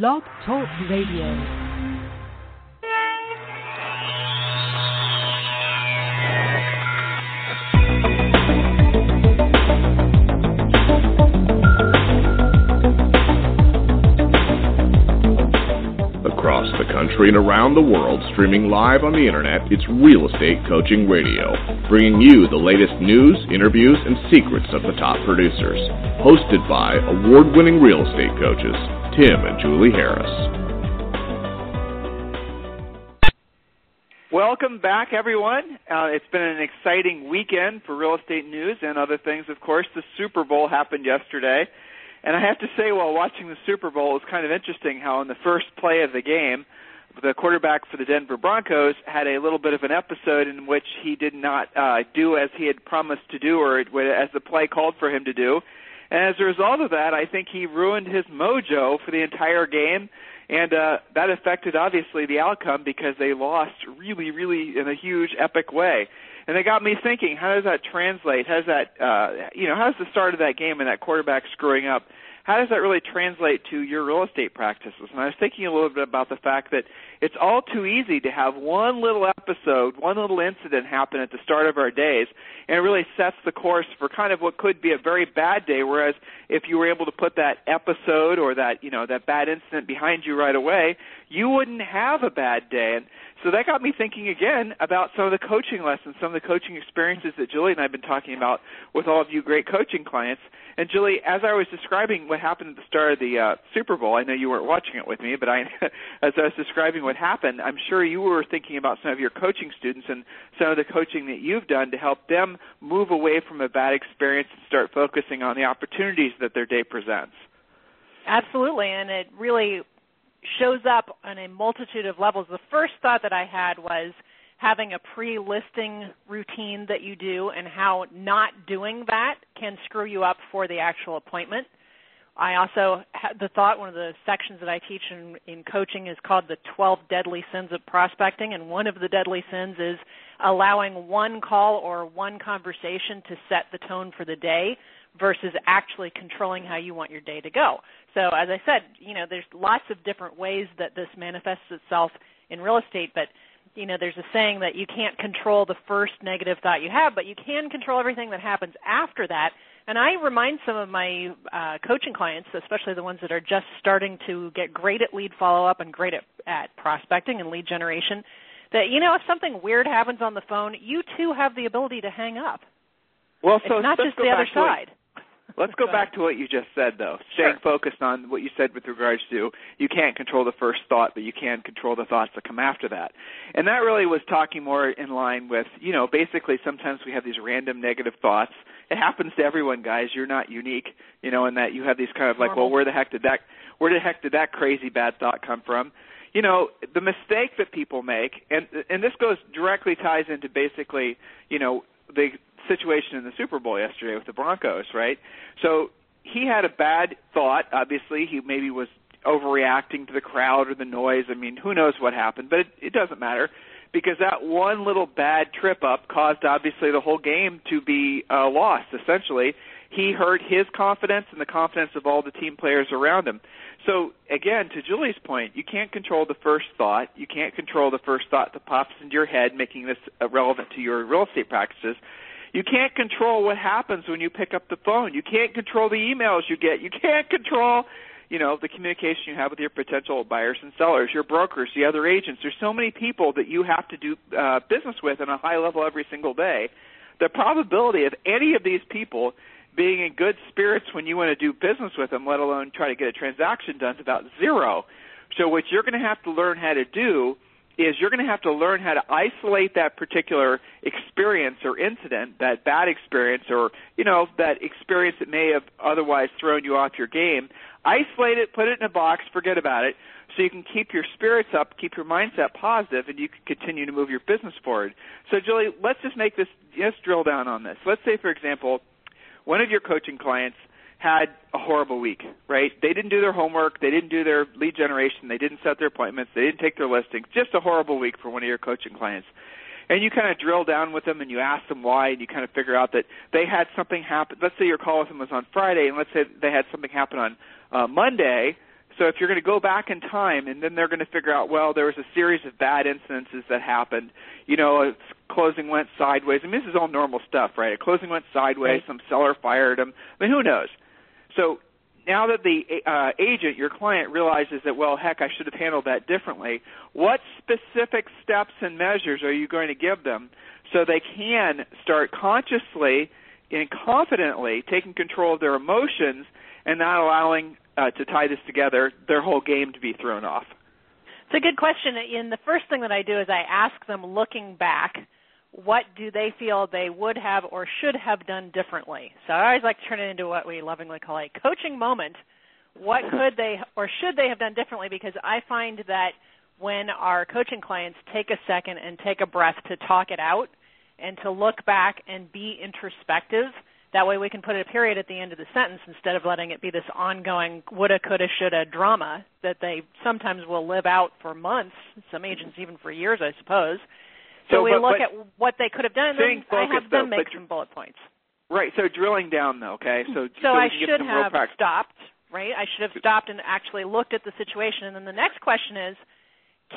Blog Talk Radio. Country and around the world, streaming live on the internet, it's Real Estate Coaching Radio, bringing you the latest news, interviews, and secrets of the top producers. Hosted by award winning real estate coaches, Tim and Julie Harris. Welcome back, everyone. Uh, it's been an exciting weekend for real estate news and other things. Of course, the Super Bowl happened yesterday. And I have to say, while watching the Super Bowl, it was kind of interesting how in the first play of the game, the quarterback for the Denver Broncos had a little bit of an episode in which he did not uh, do as he had promised to do or as the play called for him to do. And as a result of that, I think he ruined his mojo for the entire game. And uh, that affected, obviously, the outcome because they lost really, really in a huge, epic way and it got me thinking how does that translate how does that uh you know how does the start of that game and that quarterback screwing up how does that really translate to your real estate practices? And i was thinking a little bit about the fact that it's all too easy to have one little episode one little incident happen at the start of our days and it really sets the course for kind of what could be a very bad day whereas if you were able to put that episode or that you know that bad incident behind you right away you wouldn't have a bad day and so that got me thinking again about some of the coaching lessons, some of the coaching experiences that Julie and I have been talking about with all of you great coaching clients. And Julie, as I was describing what happened at the start of the uh, Super Bowl, I know you weren't watching it with me, but I, as I was describing what happened, I'm sure you were thinking about some of your coaching students and some of the coaching that you've done to help them move away from a bad experience and start focusing on the opportunities that their day presents. Absolutely, and it really shows up on a multitude of levels. The first thought that I had was having a pre-listing routine that you do and how not doing that can screw you up for the actual appointment. I also had the thought one of the sections that I teach in, in coaching is called the 12 deadly sins of prospecting and one of the deadly sins is allowing one call or one conversation to set the tone for the day versus actually controlling how you want your day to go. So as I said, you know, there's lots of different ways that this manifests itself in real estate, but you know, there's a saying that you can't control the first negative thought you have, but you can control everything that happens after that. And I remind some of my uh, coaching clients, especially the ones that are just starting to get great at lead follow up and great at, at prospecting and lead generation, that you know, if something weird happens on the phone, you too have the ability to hang up. Well, so it's not just the other side. Let's go back to what you just said, though. Staying sure. focused on what you said with regards to you can't control the first thought, but you can control the thoughts that come after that. And that really was talking more in line with, you know, basically sometimes we have these random negative thoughts. It happens to everyone, guys. You're not unique, you know, in that you have these kind of like, Normal. well, where the heck did that, where the heck did that crazy bad thought come from? You know, the mistake that people make, and and this goes directly ties into basically, you know, the situation in the Super Bowl yesterday with the Broncos, right? So he had a bad thought. Obviously, he maybe was overreacting to the crowd or the noise. I mean, who knows what happened, but it, it doesn't matter because that one little bad trip up caused obviously the whole game to be uh, lost. Essentially, he hurt his confidence and the confidence of all the team players around him. So again, to Julie's point, you can't control the first thought. You can't control the first thought that pops into your head, making this relevant to your real estate practices. You can't control what happens when you pick up the phone. You can't control the emails you get. You can't control, you know, the communication you have with your potential buyers and sellers, your brokers, the other agents. There's so many people that you have to do uh, business with on a high level every single day. The probability of any of these people being in good spirits when you want to do business with them, let alone try to get a transaction done, is about zero. So what you're going to have to learn how to do is you're going to have to learn how to isolate that particular experience or incident, that bad experience or, you know, that experience that may have otherwise thrown you off your game. Isolate it, put it in a box, forget about it, so you can keep your spirits up, keep your mindset positive, and you can continue to move your business forward. So, Julie, let's just make this, let's drill down on this. Let's say, for example, one of your coaching clients – had a horrible week, right? They didn't do their homework, they didn't do their lead generation, they didn't set their appointments, they didn't take their listings. Just a horrible week for one of your coaching clients. And you kind of drill down with them and you ask them why and you kind of figure out that they had something happen. Let's say your call with them was on Friday and let's say they had something happen on uh, Monday So if you're going to go back in time and then they're going to figure out, well, there was a series of bad incidences that happened. You know, a closing went sideways. I mean, this is all normal stuff, right? A closing went sideways. Right. Some seller fired them. I mean, who knows? So now that the uh, agent, your client, realizes that, well, heck, I should have handled that differently, what specific steps and measures are you going to give them so they can start consciously and confidently taking control of their emotions and not allowing uh, to tie this together their whole game to be thrown off? It's a good question. And the first thing that I do is I ask them, looking back, what do they feel they would have or should have done differently? So I always like to turn it into what we lovingly call a coaching moment. What could they or should they have done differently? Because I find that when our coaching clients take a second and take a breath to talk it out and to look back and be introspective, that way we can put a period at the end of the sentence instead of letting it be this ongoing woulda, coulda, shoulda drama that they sometimes will live out for months, some agents even for years, I suppose so, so we but, look but at what they could have done, and I have them though, make some bullet points. Right. So drilling down, though. Okay. So mm-hmm. so, so I should have stopped. Right. I should have stopped and actually looked at the situation. And then the next question is,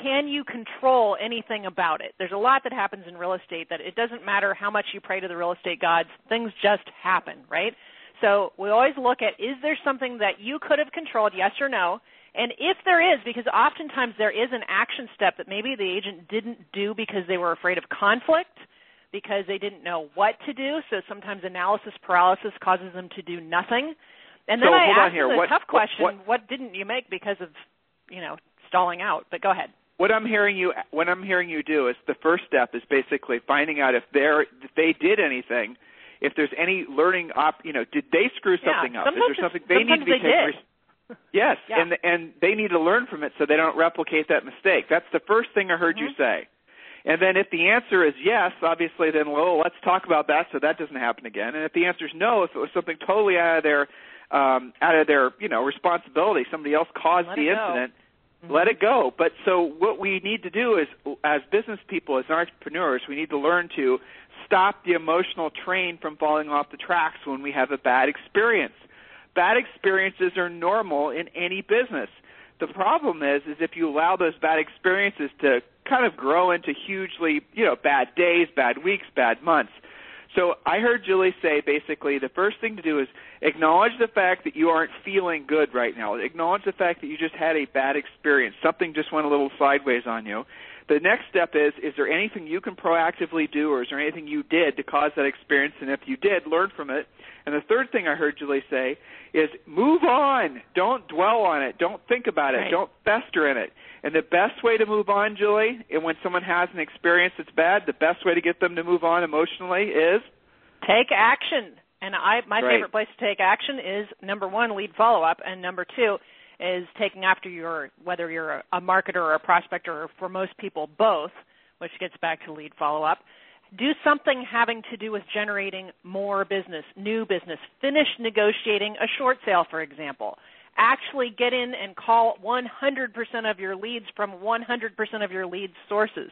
can you control anything about it? There's a lot that happens in real estate that it doesn't matter how much you pray to the real estate gods, things just happen, right? So we always look at is there something that you could have controlled, yes or no? And if there is, because oftentimes there is an action step that maybe the agent didn't do because they were afraid of conflict, because they didn't know what to do, so sometimes analysis paralysis causes them to do nothing. And then so, I ask them a what, tough question, what, what, what didn't you make because of, you know, stalling out? But go ahead what I'm hearing you what I'm hearing you do is the first step is basically finding out if they're if they did anything, if there's any learning op you know, did they screw something yeah, up? Is there something they need to be taking Yes, yeah. and and they need to learn from it so they don't replicate that mistake. That's the first thing I heard mm-hmm. you say. And then if the answer is yes, obviously then well, let's talk about that so that doesn't happen again. And if the answer is no, if it was something totally out of their um out of their, you know, responsibility, somebody else caused let the incident, mm-hmm. let it go. But so what we need to do is as business people, as entrepreneurs, we need to learn to stop the emotional train from falling off the tracks when we have a bad experience bad experiences are normal in any business. The problem is, is if you allow those bad experiences to kind of grow into hugely, you know, bad days, bad weeks, bad months. So I heard Julie say basically the first thing to do is acknowledge the fact that you aren't feeling good right now. Acknowledge the fact that you just had a bad experience. Something just went a little sideways on you. The next step is is there anything you can proactively do or is there anything you did to cause that experience and if you did, learn from it. And the third thing I heard Julie say is move on. Don't dwell on it. Don't think about it. Right. Don't fester in it. And the best way to move on, Julie, and when someone has an experience that's bad, the best way to get them to move on emotionally is take action. And I my right. favorite place to take action is number 1 lead follow up and number 2 is taking after your whether you're a marketer or a prospector or for most people both, which gets back to lead follow up. Do something having to do with generating more business, new business. Finish negotiating a short sale, for example. Actually get in and call 100% of your leads from 100% of your lead sources.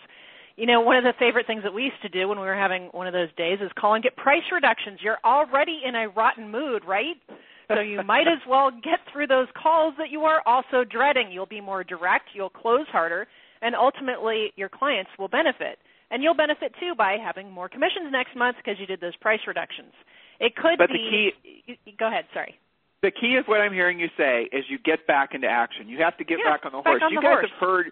You know, one of the favorite things that we used to do when we were having one of those days is call and get price reductions. You're already in a rotten mood, right? So you might as well get through those calls that you are also dreading. You'll be more direct, you'll close harder, and ultimately your clients will benefit. And you'll benefit too by having more commissions next month because you did those price reductions. It could but be. The key, go ahead. Sorry. The key is what I'm hearing you say is you get back into action. You have to get yeah, back on the back horse. On you the guys horse. have heard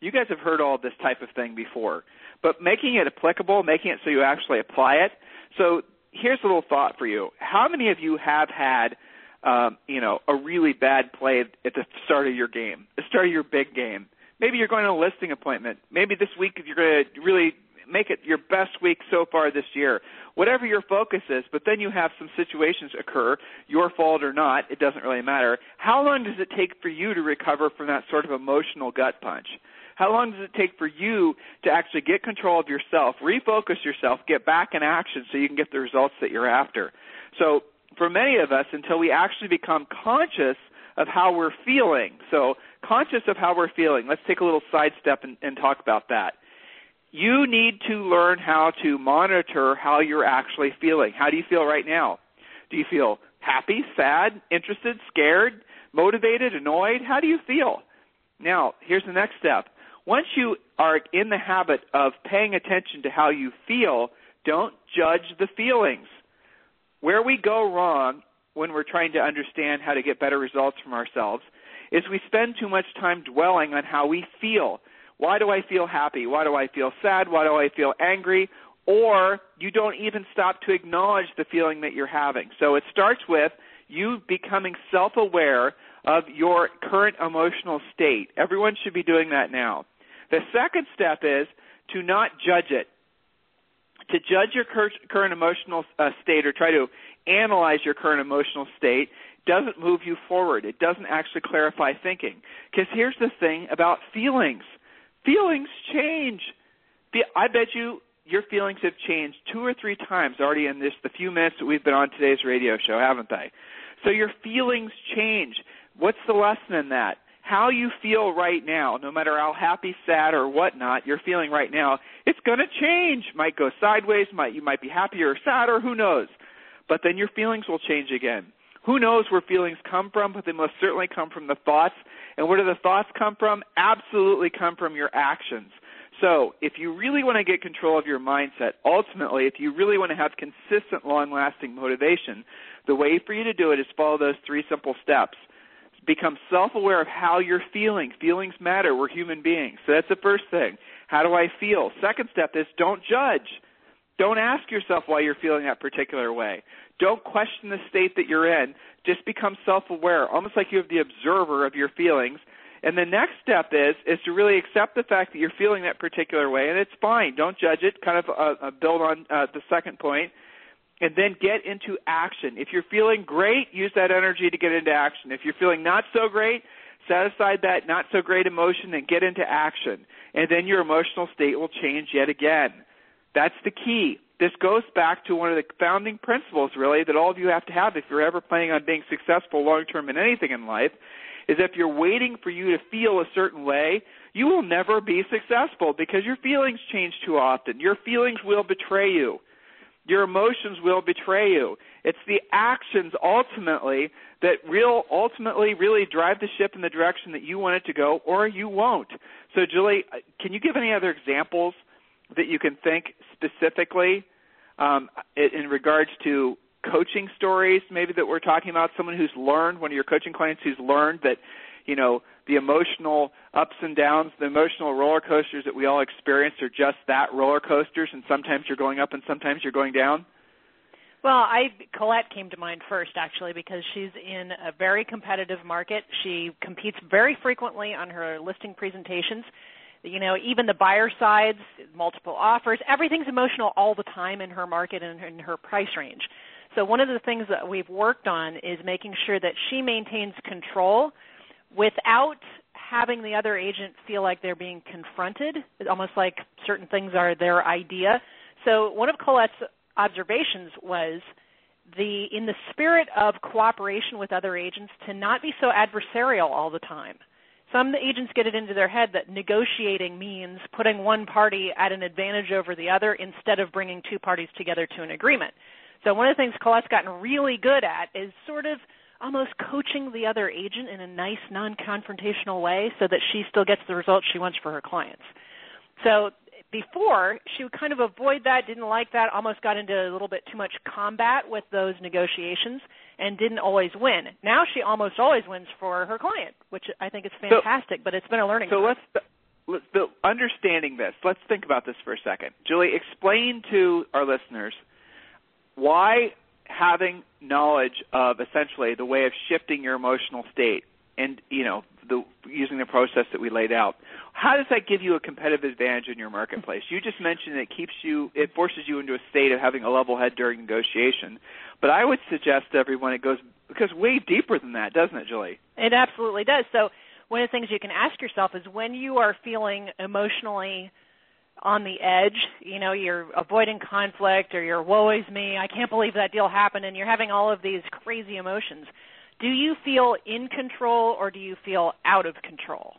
you guys have heard all this type of thing before, but making it applicable, making it so you actually apply it. So here's a little thought for you. How many of you have had um, you know, a really bad play at the start of your game, the start of your big game. Maybe you're going on a listing appointment. Maybe this week you're going to really make it your best week so far this year. Whatever your focus is, but then you have some situations occur, your fault or not, it doesn't really matter. How long does it take for you to recover from that sort of emotional gut punch? How long does it take for you to actually get control of yourself, refocus yourself, get back in action so you can get the results that you're after? So for many of us until we actually become conscious of how we're feeling. So, conscious of how we're feeling. Let's take a little sidestep and, and talk about that. You need to learn how to monitor how you're actually feeling. How do you feel right now? Do you feel happy, sad, interested, scared, Motivated? Annoyed? How do you feel? Now, here's the next step. Once you are in the habit of paying attention to how you feel, don't judge the feelings. Where we go wrong when we're trying to understand how to get better results from ourselves is we spend too much time dwelling on how we feel. Why do I feel happy? Why do I feel sad? Why do I feel angry? Or you don't even stop to acknowledge the feeling that you're having. So it starts with you becoming self aware of your current emotional state. Everyone should be doing that now. The second step is to not judge it. To judge your current emotional uh, state or try to analyze your current emotional state doesn't move you forward. It doesn't actually clarify thinking. Because here's the thing about feelings feelings change. I bet you your feelings have changed two or three times already in this the few minutes that we've been on today's radio show, haven't they? So your feelings change. What's the lesson in that? How you feel right now, no matter how happy, sad, or whatnot you're feeling right now, it's going to change. Might go sideways. Might you might be happier or sadder. Who knows? But then your feelings will change again. Who knows where feelings come from, but they most certainly come from the thoughts. And where do the thoughts come from? Absolutely come from your actions. So, if you really want to get control of your mindset, ultimately, if you really want to have consistent, long lasting motivation, the way for you to do it is follow those three simple steps. Become self aware of how you're feeling. Feelings matter. We're human beings. So, that's the first thing. How do I feel? Second step is don't judge. Don't ask yourself why you're feeling that particular way. Don't question the state that you're in. Just become self-aware, almost like you have the observer of your feelings. And the next step is is to really accept the fact that you're feeling that particular way, and it's fine. Don't judge it. Kind of uh, uh, build on uh, the second point, and then get into action. If you're feeling great, use that energy to get into action. If you're feeling not so great, set aside that not so great emotion and get into action. And then your emotional state will change yet again. That's the key this goes back to one of the founding principles, really, that all of you have to have if you're ever planning on being successful long term in anything in life, is if you're waiting for you to feel a certain way, you will never be successful because your feelings change too often. Your feelings will betray you. Your emotions will betray you. It's the actions ultimately that real ultimately really drive the ship in the direction that you want it to go or you won't. So Julie, uh, can you give any other examples that you can think specifically um, in regards to coaching stories, maybe that we're talking about someone who's learned, one of your coaching clients who's learned that, you know, the emotional ups and downs, the emotional roller coasters that we all experience are just that roller coasters, and sometimes you're going up and sometimes you're going down? Well, I Colette came to mind first actually because she's in a very competitive market. She competes very frequently on her listing presentations you know even the buyer sides multiple offers everything's emotional all the time in her market and in her price range. So one of the things that we've worked on is making sure that she maintains control without having the other agent feel like they're being confronted it's almost like certain things are their idea. So one of colette's observations was the in the spirit of cooperation with other agents to not be so adversarial all the time some agents get it into their head that negotiating means putting one party at an advantage over the other instead of bringing two parties together to an agreement. So one of the things Colette's gotten really good at is sort of almost coaching the other agent in a nice non-confrontational way so that she still gets the results she wants for her clients. So before she would kind of avoid that, didn't like that, almost got into a little bit too much combat with those negotiations and didn't always win. Now she almost always wins for her client, which I think is fantastic, so, but it's been a learning So curve. let's let's the, understanding this. Let's think about this for a second. Julie, explain to our listeners why having knowledge of essentially the way of shifting your emotional state and you know the, using the process that we laid out. How does that give you a competitive advantage in your marketplace? You just mentioned it keeps you, it forces you into a state of having a level head during negotiation. But I would suggest to everyone it goes because way deeper than that, doesn't it, Julie? It absolutely does. So one of the things you can ask yourself is when you are feeling emotionally on the edge, you know, you're avoiding conflict or you're woe is me, I can't believe that deal happened, and you're having all of these crazy emotions do you feel in control or do you feel out of control?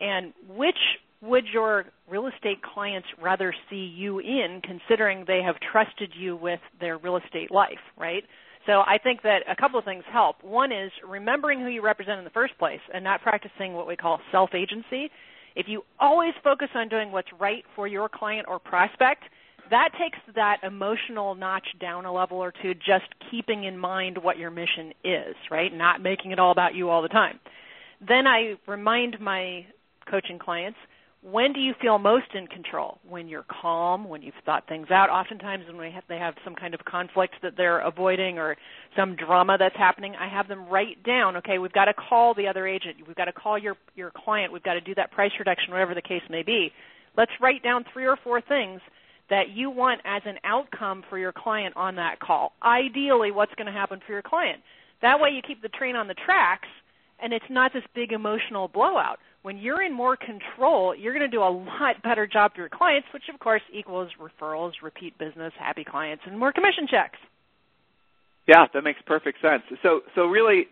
And which would your real estate clients rather see you in, considering they have trusted you with their real estate life, right? So I think that a couple of things help. One is remembering who you represent in the first place and not practicing what we call self agency. If you always focus on doing what's right for your client or prospect, that takes that emotional notch down a level or two, just keeping in mind what your mission is, right? Not making it all about you all the time. Then I remind my coaching clients when do you feel most in control? When you're calm, when you've thought things out. Oftentimes, when have, they have some kind of conflict that they're avoiding or some drama that's happening, I have them write down. Okay, we've got to call the other agent. We've got to call your your client. We've got to do that price reduction, whatever the case may be. Let's write down three or four things that you want as an outcome for your client on that call. Ideally, what's going to happen for your client. That way, you keep the train on the tracks, and it's not this big emotional blowout when you're in more control, you're going to do a lot better job for your clients, which of course equals referrals, repeat business, happy clients, and more commission checks. Yeah, that makes perfect sense. So, so really,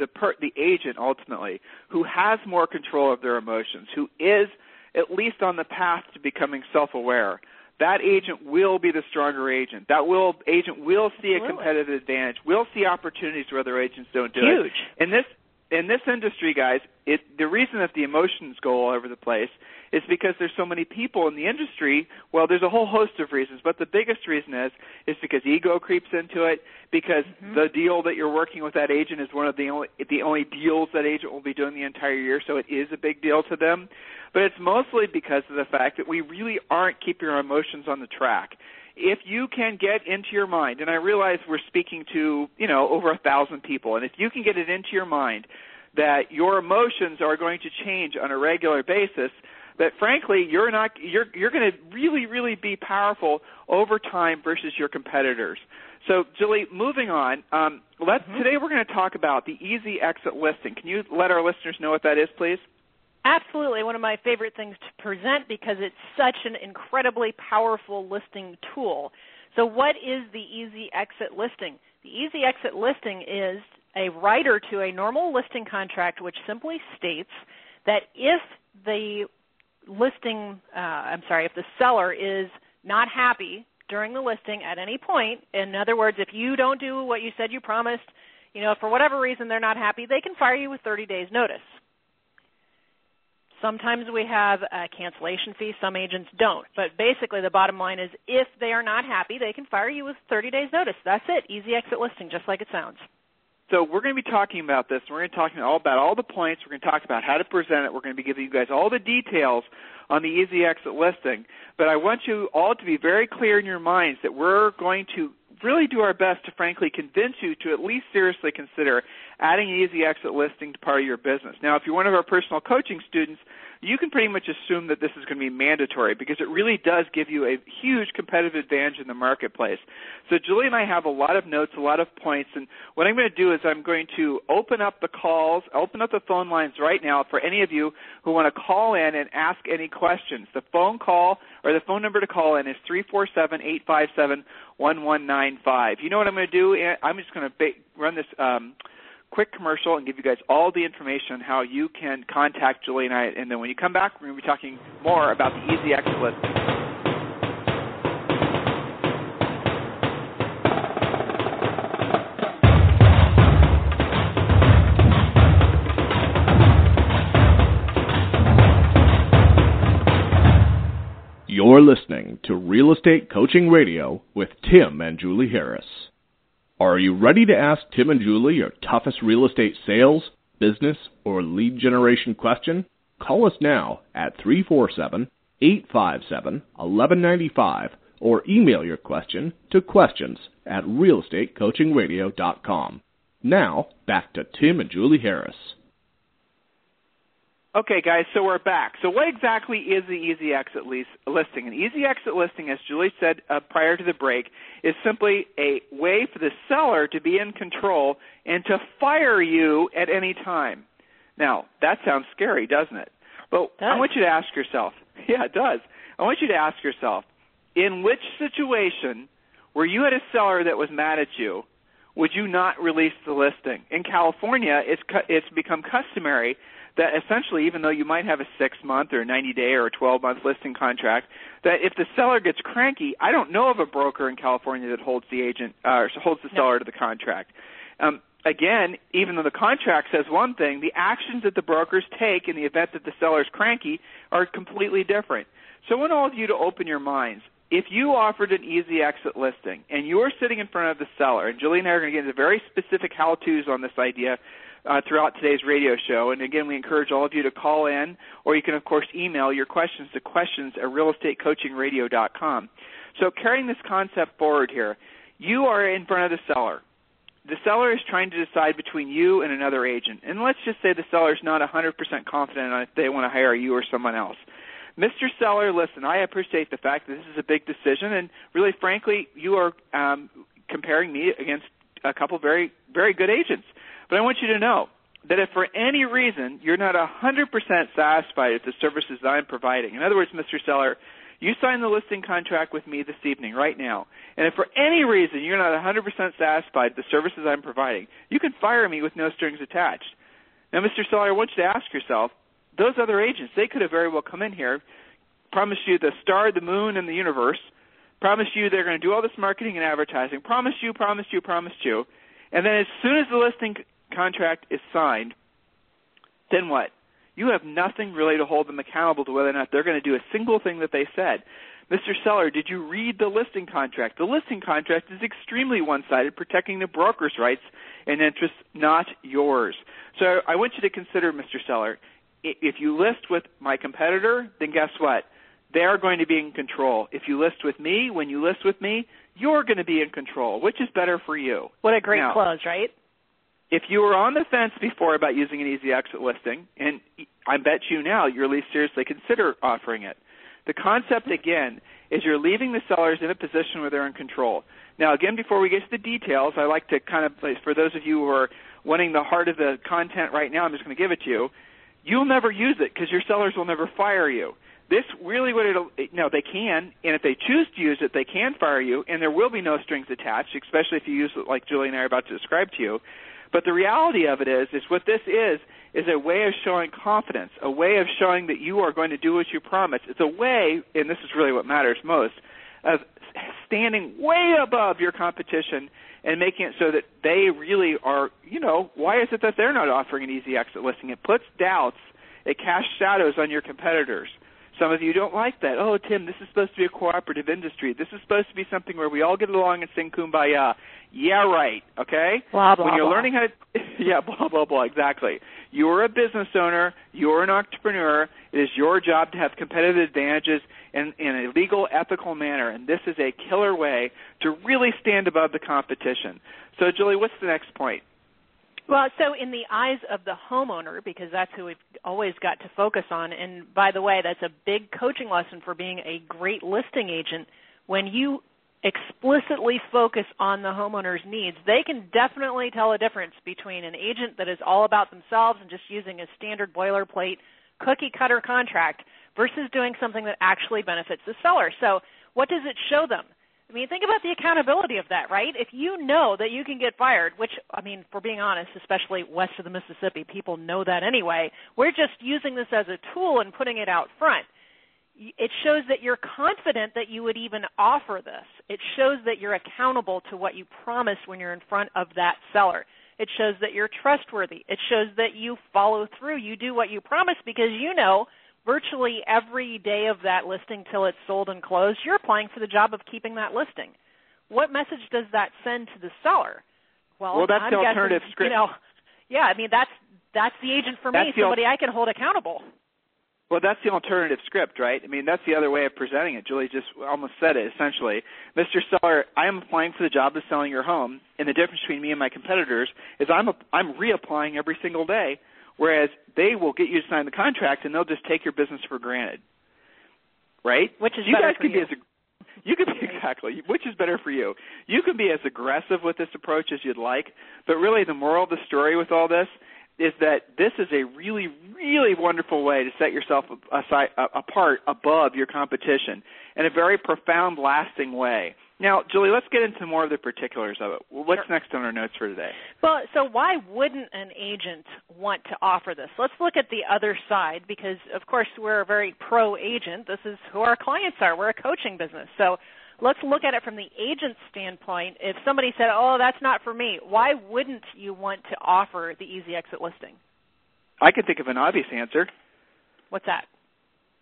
the per, the agent ultimately who has more control of their emotions, who is at least on the path to becoming self-aware, that agent will be the stronger agent. That will agent will see a competitive advantage. Will see opportunities where other agents don't do Huge. it. And this in this industry, guys, it, the reason that the emotions go all over the place is because there's so many people in the industry. Well, there's a whole host of reasons, but the biggest reason is is because ego creeps into it. Because mm-hmm. the deal that you're working with that agent is one of the only the only deals that agent will be doing the entire year, so it is a big deal to them. But it's mostly because of the fact that we really aren't keeping our emotions on the track if you can get into your mind, and I realize we're speaking to, you know, over a thousand people, and if you can get it into your mind that your emotions are going to change on a regular basis, that frankly you're not you're you're going to really really be powerful over time versus your competitors. So, Julie, moving on. Um, let mm-hmm. today we're going to talk about the easy exit listing. Can you let our listeners know what that is, please? Absolutely, one of my favorite things to present because it's such an incredibly powerful listing tool. So, what is the easy exit listing? The easy exit listing is a rider to a normal listing contract which simply states that if the listing, uh, I'm sorry, if the seller is not happy during the listing at any point, in other words, if you don't do what you said you promised, you know, for whatever reason they're not happy, they can fire you with 30 days notice. Sometimes we have a cancellation fee, some agents don't. But basically, the bottom line is if they are not happy, they can fire you with 30 days notice. That's it. Easy exit listing, just like it sounds. So we're going to be talking about this. We're going to be talking all about all the points. We're going to talk about how to present it. We're going to be giving you guys all the details on the easy exit listing. But I want you all to be very clear in your minds that we're going to really do our best to frankly convince you to at least seriously consider adding an easy exit listing to part of your business. Now, if you're one of our personal coaching students, you can pretty much assume that this is going to be mandatory because it really does give you a huge competitive advantage in the marketplace. So Julie and I have a lot of notes, a lot of points, and what I'm going to do is I'm going to open up the calls, open up the phone lines right now for any of you who want to call in and ask any questions. The phone call or the phone number to call in is three four seven eight five seven one one nine five. You know what I'm going to do? I'm just going to run this. Um, quick commercial and give you guys all the information on how you can contact Julie and I. And then when you come back, we're going to be talking more about the Easy Exit listing. You're listening to Real Estate Coaching Radio with Tim and Julie Harris. Are you ready to ask Tim and Julie your toughest real estate sales, business, or lead generation question? Call us now at 347 857 1195 or email your question to questions at realestatecoachingradio.com. Now, back to Tim and Julie Harris. Okay, guys, so we're back. So, what exactly is the easy exit lease, listing? An easy exit listing, as Julie said uh, prior to the break, is simply a way for the seller to be in control and to fire you at any time. Now, that sounds scary, doesn't it? But I want you to ask yourself yeah, it does. I want you to ask yourself in which situation where you had a seller that was mad at you would you not release the listing? In California, it's cu- it's become customary that essentially, even though you might have a six month or 90 day or a 12 month listing contract, that if the seller gets cranky, I don't know of a broker in California that holds the agent uh, or holds the seller to the contract. Um, again, even though the contract says one thing, the actions that the brokers take in the event that the seller's cranky are completely different. So I want all of you to open your minds. If you offered an easy exit listing and you're sitting in front of the seller, and Julie and I are going to get into very specific how-tos on this idea uh, throughout today's radio show. And again, we encourage all of you to call in, or you can, of course, email your questions to questions at realestatecoachingradio.com. So carrying this concept forward here, you are in front of the seller. The seller is trying to decide between you and another agent. And let's just say the seller is not 100% confident on if they want to hire you or someone else. Mr. Seller, listen, I appreciate the fact that this is a big decision, and really, frankly, you are um, comparing me against a couple very, very good agents. But I want you to know that if for any reason you're not 100% satisfied with the services that I'm providing, in other words, Mr. Seller, you sign the listing contract with me this evening, right now, and if for any reason you're not 100% satisfied with the services I'm providing, you can fire me with no strings attached. Now, Mr. Seller, I want you to ask yourself, those other agents, they could have very well come in here, promised you the star, the moon, and the universe, promised you they're going to do all this marketing and advertising, promised you, promised you, promised you, and then as soon as the listing contract is signed, then what? You have nothing really to hold them accountable to whether or not they're going to do a single thing that they said. Mr. Seller, did you read the listing contract? The listing contract is extremely one sided, protecting the broker's rights and interests, not yours. So I want you to consider, Mr. Seller, if you list with my competitor, then guess what? They're going to be in control. If you list with me, when you list with me, you're going to be in control. Which is better for you? What a great now, close, right? If you were on the fence before about using an easy exit listing, and I bet you now you're at least seriously consider offering it. The concept mm-hmm. again is you're leaving the sellers in a position where they're in control. Now, again, before we get to the details, I like to kind of, for those of you who are wanting the heart of the content right now, I'm just going to give it to you you'll never use it because your sellers will never fire you. This really what it'll no they can and if they choose to use it they can fire you and there will be no strings attached especially if you use it like Julie and I are about to describe to you. But the reality of it is is what this is is a way of showing confidence, a way of showing that you are going to do what you promise. It's a way and this is really what matters most of standing way above your competition and making it so that they really are, you know, why is it that they're not offering an easy exit listing? It puts doubts, it casts shadows on your competitors. Some of you don't like that. Oh, Tim, this is supposed to be a cooperative industry. This is supposed to be something where we all get along and sing kumbaya. Yeah, right. Okay. Blah blah. When you're blah. learning how to, yeah, blah blah blah. Exactly. You're a business owner. You're an entrepreneur. It is your job to have competitive advantages in, in a legal, ethical manner, and this is a killer way to really stand above the competition. So, Julie, what's the next point? Well, so in the eyes of the homeowner, because that's who we've always got to focus on, and by the way, that's a big coaching lesson for being a great listing agent. When you explicitly focus on the homeowner's needs, they can definitely tell a difference between an agent that is all about themselves and just using a standard boilerplate cookie cutter contract versus doing something that actually benefits the seller. So, what does it show them? I mean, think about the accountability of that, right? If you know that you can get fired, which, I mean, for being honest, especially west of the Mississippi, people know that anyway. We're just using this as a tool and putting it out front. It shows that you're confident that you would even offer this. It shows that you're accountable to what you promise when you're in front of that seller. It shows that you're trustworthy. It shows that you follow through. You do what you promise because you know virtually every day of that listing till it's sold and closed, you're applying for the job of keeping that listing. What message does that send to the seller? Well, well that's I'm the alternative guessing, script. You know, yeah, I mean that's that's the agent for that's me, somebody al- I can hold accountable. Well, that's the alternative script, right? I mean, that's the other way of presenting it. Julie just almost said it, essentially. Mr. Seller, I am applying for the job of selling your home, and the difference between me and my competitors is I'm, a, I'm reapplying every single day Whereas they will get you to sign the contract and they'll just take your business for granted. Right? Which is you better guys for can you. be as you can be exactly which is better for you. You can be as aggressive with this approach as you'd like, but really the moral of the story with all this is that this is a really, really wonderful way to set yourself aside, apart above your competition in a very profound, lasting way. Now, Julie, let's get into more of the particulars of it. What's Sure. next on our notes for today? Well, so why wouldn't an agent want to offer this? Let's look at the other side because, of course, we're a very pro agent. This is who our clients are. We're a coaching business. So let's look at it from the agent's standpoint. If somebody said, oh, that's not for me, why wouldn't you want to offer the easy exit listing? I can think of an obvious answer What's that?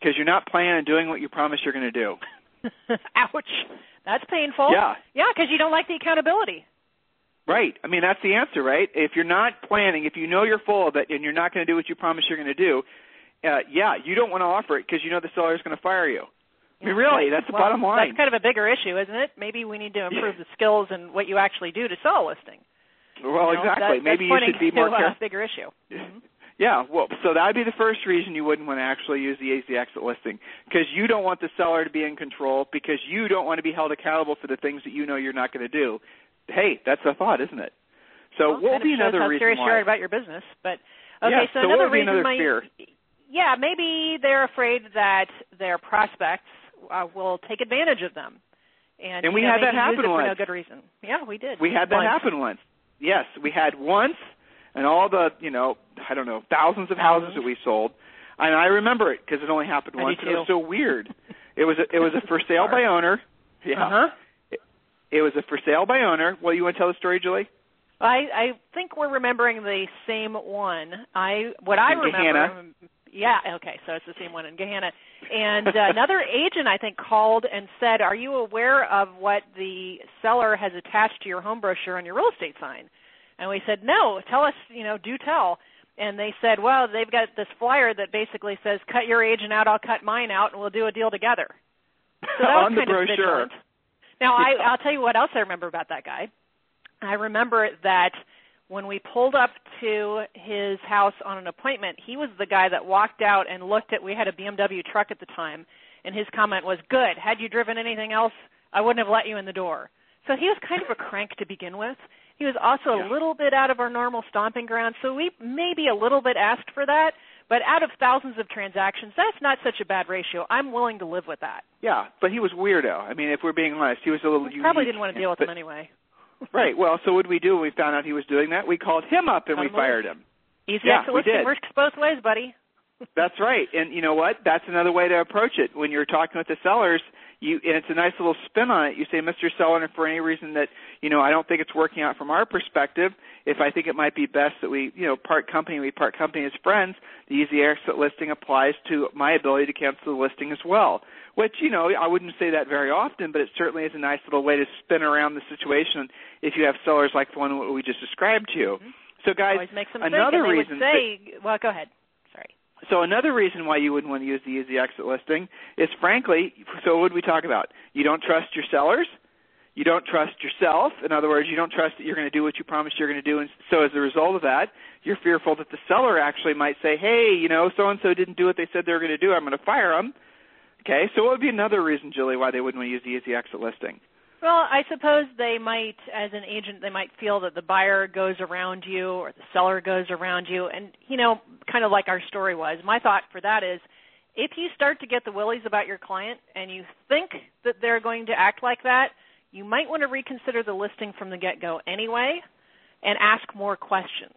because you're not planning on doing what you promise you're going to do. Ouch. That's painful. Yeah. Yeah, because you don't like the accountability. Right. I mean, that's the answer, right? If you're not planning, if you know you're full of it and you're not going to do what you promise you're going to do, uh, yeah, you don't want to offer it because you know the seller is going to fire you. I mean, really, that's the well, bottom line. That's kind of a bigger issue, isn't it? Maybe we need to improve the skills and what you actually do to sell a listing. well, You know, exactly. that- Maybe you should be more to careful. a bigger issue. Mm-hmm. Yeah, well, so that would be the first reason you wouldn't want to actually use the easy exit listing because you don't want the seller to be in control because you don't want to be held accountable for the things that you know you're not going to do. Hey, that's a thought, isn't it? So well, what would be another how reason serious why? you are about your business. But okay, Yeah, so, so another reason another might, fear? yeah, maybe they're afraid that their prospects uh, will take advantage of them. And, And we know, had that happen it for no good reason. Yeah, we did. We had that Once. happen once. Yes, we had once, and all the you know I don't know thousands of houses that we sold, and I remember it because it only happened I do once. It was so weird. It was a, it was a for sale by owner. Yeah, Uh-huh. it was a for sale by owner. Well, you want to tell the story, Julie? I I think we're remembering the same one. I what I In remember. Gahanna. Yeah, okay, so it's the same one in Gahanna. And uh, another agent I think called and said, "Are you aware of what the seller has attached to your home brochure on your real estate sign?" And we said, "No, tell us, you know, do tell." And they said, "Well, they've got this flyer that basically says, "Cut your agent out, I'll cut mine out, and we'll do a deal together." So that On was the kind of brochure. vigilant. Now, Yeah. I, I'll tell you what else I remember about that guy. I remember that when we pulled up to his house on an appointment, he was the guy that walked out and looked at. We had a BMW truck at the time, and his comment was, "Good. Had you driven anything else, I wouldn't have let you in the door." So he was kind of a crank to begin with. He was also Yeah. a little bit out of our normal stomping ground, so we maybe a little bit asked for that. But out of thousands of transactions, that's not such a bad ratio. I'm willing to live with that. Yeah, but he was weirdo. I mean, if we're being honest, he was a little We probably unique. didn't want to deal with But- him anyway. Right. Well, so what did we do when we found out he was doing that? We called him up and Cut we him loose. fired him. Easy Yeah, exit we listing did. works both ways, buddy. That's right. And you know what? That's another way to approach it. When you're talking with the sellers, you and it's a nice little spin on it. You say, Mr. Seller, if for any reason that, you know, I don't think it's working out from our perspective, if I think it might be best that we, you know, part company, we part company as friends, the easy exit listing applies to my ability to cancel the listing as well. Which, you know, I wouldn't say that very often, but it certainly is a nice little way to spin around the situation if you have sellers like the one we just described to you. Mm-hmm. So guys, another think, and they reason say, "Well, go ahead." So another reason why you wouldn't want to use the easy exit listing is frankly, so what did we talk about? You don't trust your sellers. You don't trust yourself. In other words, you don't trust that you're going to do what you promised you're going to do. And so as a result of that, you're fearful that the seller actually might say, hey, you know, so-and-so didn't do what they said they were going to do. I'm going to fire them. Okay, so what would be another reason, Julie, why they wouldn't want to use the easy exit listing? Well, I suppose they might, as an agent, they might feel that the buyer goes around you or the seller goes around you, and you know, kind of like our story was. My thought for that is, if you start to get the willies about your client and you think that they're going to act like that, you might want to reconsider the listing from the get-go anyway, and ask more questions.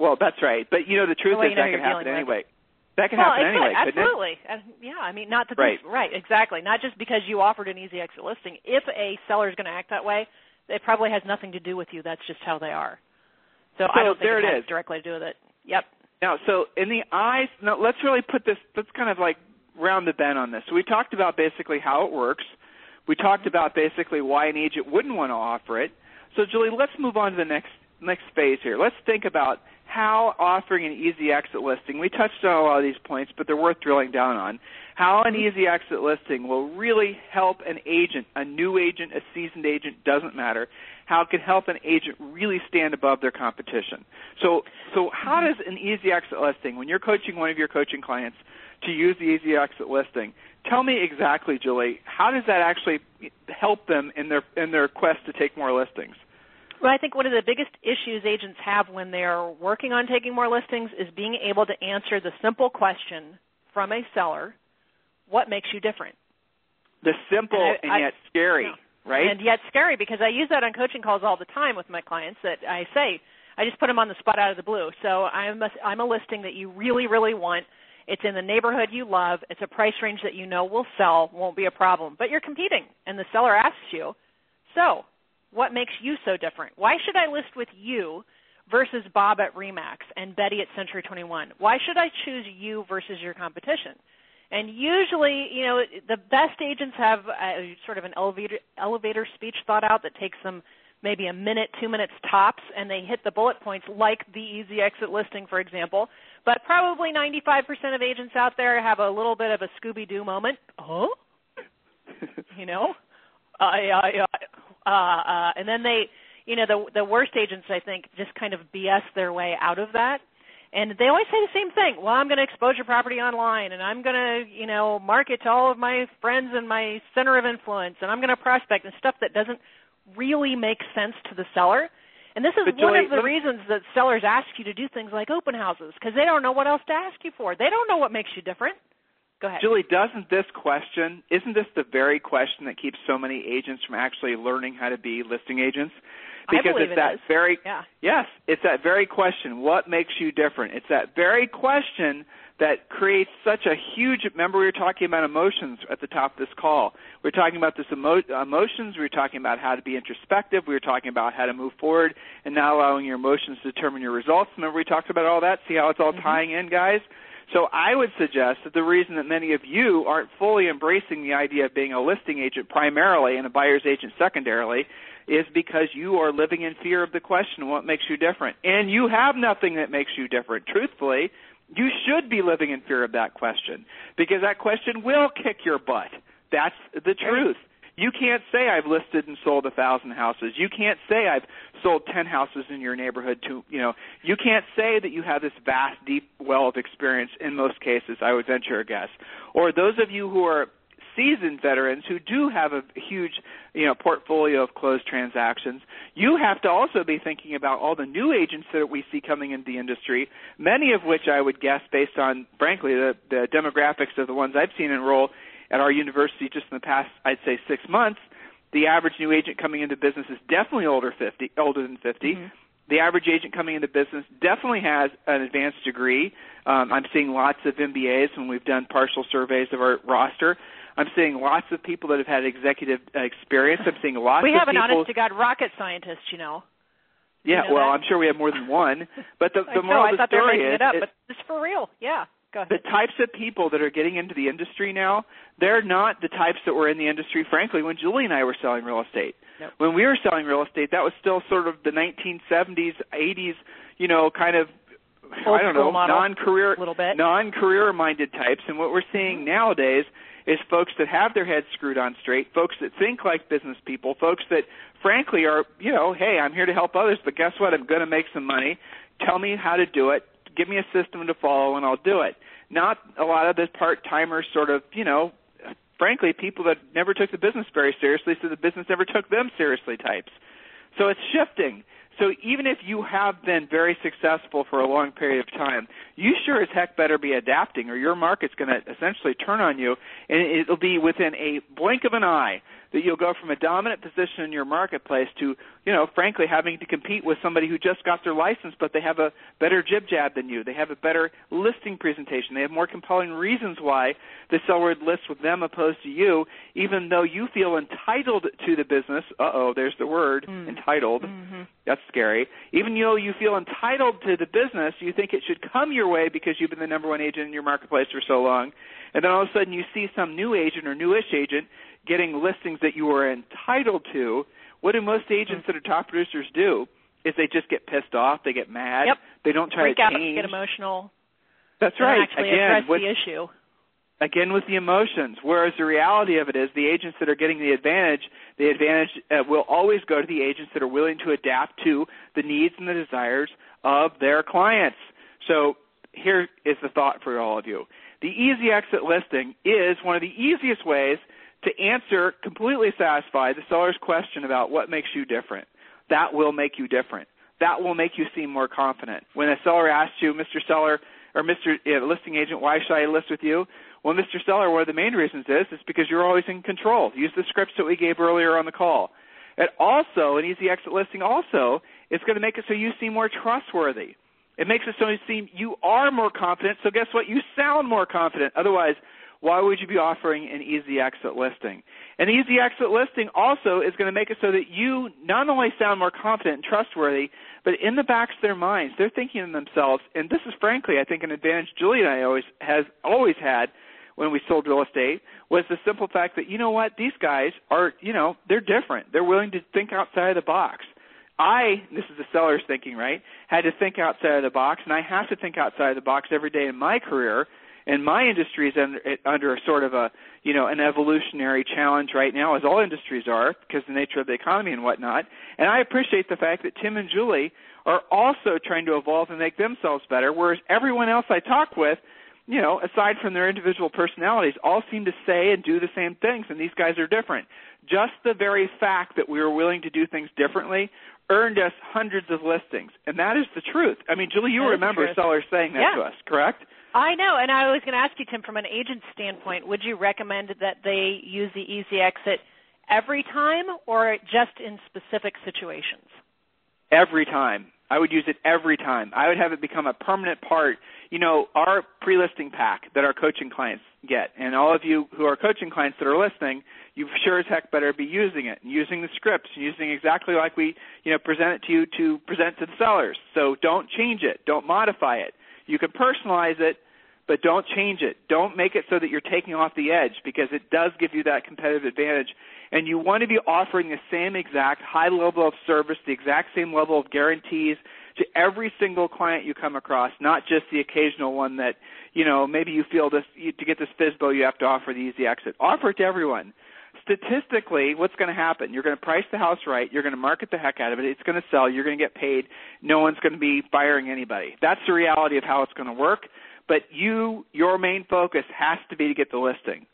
Well, that's right. But you know, the truth way is that can happen with. That can well, happen it anyway, could, it? absolutely. Uh, yeah, I mean, not that Right. this, right, exactly. Not just because you offered an easy exit listing. If a seller is going to act that way, it probably has nothing to do with you. That's just how they are. So, I don't think there it, it has is. directly to do with it. Yep. Now, so in the eyes, now let's really put this, let's kind of like round the bend on this. So we talked about basically how it works. We talked about basically why an agent wouldn't want to offer it. So Julie, let's move on to the next next phase here. Let's think about how offering an easy exit listing, we touched on a lot of these points, but they're worth drilling down on, how an mm-hmm. easy exit listing will really help an agent, a new agent, a seasoned agent, doesn't matter, how it can help an agent really stand above their competition. So, so how mm-hmm. does an easy exit listing, when you're coaching one of your coaching clients to use the easy exit listing, tell me exactly, Julie, how does that actually help them in their in their quest to take more listings? Well, I think one of the biggest issues agents have when they're working on taking more listings is being able to answer the simple question from a seller, what makes you different? The simple And I- and, I- yet scary, no. right? And yet scary because I use that on coaching calls all the time with my clients that I say, I just put them on the spot out of the blue. So I'm a, I'm a listing that you really, really want. It's in the neighborhood you love. It's a price range that you know will sell, won't be a problem. But you're competing, and the seller asks you, so what makes you so different? Why should I list with you versus Bob at Remax and Betty at Century 21? Why should I choose you versus your competition? And usually, you know, the best agents have a, sort of an elevator elevator speech thought out that takes them maybe a minute, two minutes tops, and they hit the bullet points like the easy exit listing, for example. But probably 95% of agents out there have a little bit of a Scooby Doo moment. Oh, you know, I, I, uh, uh, and then they, you know, the the worst agents I think just kind of BS their way out of that. And they always say the same thing. Well, I'm going to expose your property online, and I'm going to, you know, market to all of my friends and my center of influence, and I'm going to prospect and stuff that doesn't really make sense to the seller. And this is But one Julie, of the reasons that sellers ask you to do things like open houses because they don't know what else to ask you for. They don't know what makes you different. Go ahead. Julie, doesn't this question, isn't this the very question that keeps so many agents from actually learning how to be listing agents? Because it's it that is. very Yeah. Yes, it's that very question. What makes you different? It's that very question that creates such a huge. Remember, we were talking about emotions at the top of this call. We were talking about this emo, emotions. We were talking about how to be introspective. We were talking about how to move forward and not allowing your emotions to determine your results. Remember, we talked about all that. See how it's all Mm-hmm. tying in, guys. So I would suggest that the reason that many of you aren't fully embracing the idea of being a listing agent primarily and a buyer's agent secondarily is because you are living in fear of the question, what makes you different? And you have nothing that makes you different. Truthfully, you should be living in fear of that question because that question will kick your butt. That's the truth. You can't say I've listed and sold a thousand houses. You can't say I've sold ten houses in your neighborhood to you know you can't say that you have this vast deep well of experience in most cases, I would venture a guess. Or those of you who are seasoned veterans who do have a huge you know portfolio of closed transactions you have to also be thinking about all the new agents that we see coming into the industry many of which i would guess based on frankly the, the demographics of the ones i've seen enroll at our university just in the past i'd say six months the average new agent coming into business is definitely older 50 older than 50 Mhm. the average agent coming into business definitely has an advanced degree. Um, I'm seeing lots of MBAs when we've done partial surveys of our roster. I'm seeing lots of people that have had executive uh, experience. I'm seeing lots of we of have an honest to God rocket scientist, you know. yeah, you know well, that? I'm sure we have more than one. But the, the know, moral I of the thought they were story making is, it up, is but it's for real. Yeah. The types of people that are getting into the industry now, they're not the types that were in the industry, frankly, when Julie and I were selling real estate. Nope. When we were selling real estate, that was still sort of the 1970s, 80s, you know, kind of, Old I don't know, model, non-career, little bit. non-career minded types. And what we're mm-hmm. seeing nowadays is folks that have their heads screwed on straight, folks that think like business people, folks that frankly are, you know, hey, I'm here to help others, but guess what? I'm going to make some money. Tell me how to do it. Give me a system to follow and I'll do it. Not a lot of the part-timers sort of, you know, frankly, people that never took the business very seriously, so the business never took them seriously types. So it's shifting. So even if you have been very successful for a long period of time, you sure as heck better be adapting or your market's going to essentially turn on you and it'll be within a blink of an eye that you'll go from a dominant position in your marketplace to, you know, frankly having to compete with somebody who just got their license but they have a better jib jab than you. They have a better listing presentation. They have more compelling reasons why the seller would list with them opposed to you, even though you feel entitled to the business. Uh oh, there's the word, Mm. entitled. Mhm. That's scary. Even though you feel entitled to the business, you think it should come your way because you've been the number one agent in your marketplace for so long. And then all of a sudden you see some new agent or newish agent getting listings that you are entitled to. What do most agents that are top producers do? Is they just get pissed off, they get mad, Yep. they don't try Freak to out, change. get emotional. That's Don't right. Actually Again, address with, the issue. again with the emotions. Whereas the reality of it is, the agents that are getting the advantage, the advantage uh, will always go to the agents that are willing to adapt to the needs and the desires of their clients. So here is the thought for all of you. The easy exit listing is one of the easiest ways to answer completely satisfy the seller's question about what makes you different. That will make you different. That will make you seem more confident. When a seller asks you, Mr. Seller, or Mr. Uh, listing agent, why should I list with you? Well, Mr. Seller, one of the main reasons is is because you're always in control. Use the scripts that we gave earlier on the call. It also, an easy exit listing also is going to make it so you seem more trustworthy. It makes it so you seem you are more confident. So guess what? You sound more confident. Otherwise, why would you be offering an easy exit listing? An easy exit listing also is going to make it so that you not only sound more confident and trustworthy, but in the backs of their minds, they're thinking to themselves, and this is frankly, I think, an advantage Julie and I always has always had when we sold real estate was the simple fact that you know what these guys are you know they're different they're willing to think outside of the box i this is the seller's thinking right had to think outside of the box and i have to think outside of the box every day in my career and my industry is under, under a sort of a you know an evolutionary challenge right now as all industries are because of the nature of the economy and whatnot and i appreciate the fact that tim and julie are also trying to evolve and make themselves better whereas everyone else i talk with you know, aside from their individual personalities, all seem to say and do the same things, and these guys are different. Just the very fact that we were willing to do things differently earned us hundreds of listings, and that is the truth. I mean, Julie, you that remember sellers saying that yeah. to us, correct? I know, and I was going to ask you, Tim, from an agent standpoint, would you recommend that they use the easy exit every time or just in specific situations? Every time. I would use it every time. I would have it become a permanent part. You know, our pre-listing pack that our coaching clients get, and all of you who are coaching clients that are listening, you sure as heck better be using it, using the scripts, using exactly like we, you know, present it to you to present to the sellers. So don't change it, don't modify it. You can personalize it, but don't change it. Don't make it so that you're taking off the edge because it does give you that competitive advantage and you want to be offering the same exact high level of service, the exact same level of guarantees to every single client you come across, not just the occasional one that, you know, maybe you feel this you, to get this FSBO you have to offer the easy exit. Offer it to everyone. Statistically, what's going to happen? You're going to price the house right. You're going to market the heck out of it. It's going to sell. You're going to get paid. No one's going to be firing anybody. That's the reality of how it's going to work. But you, your main focus has to be to get the listing.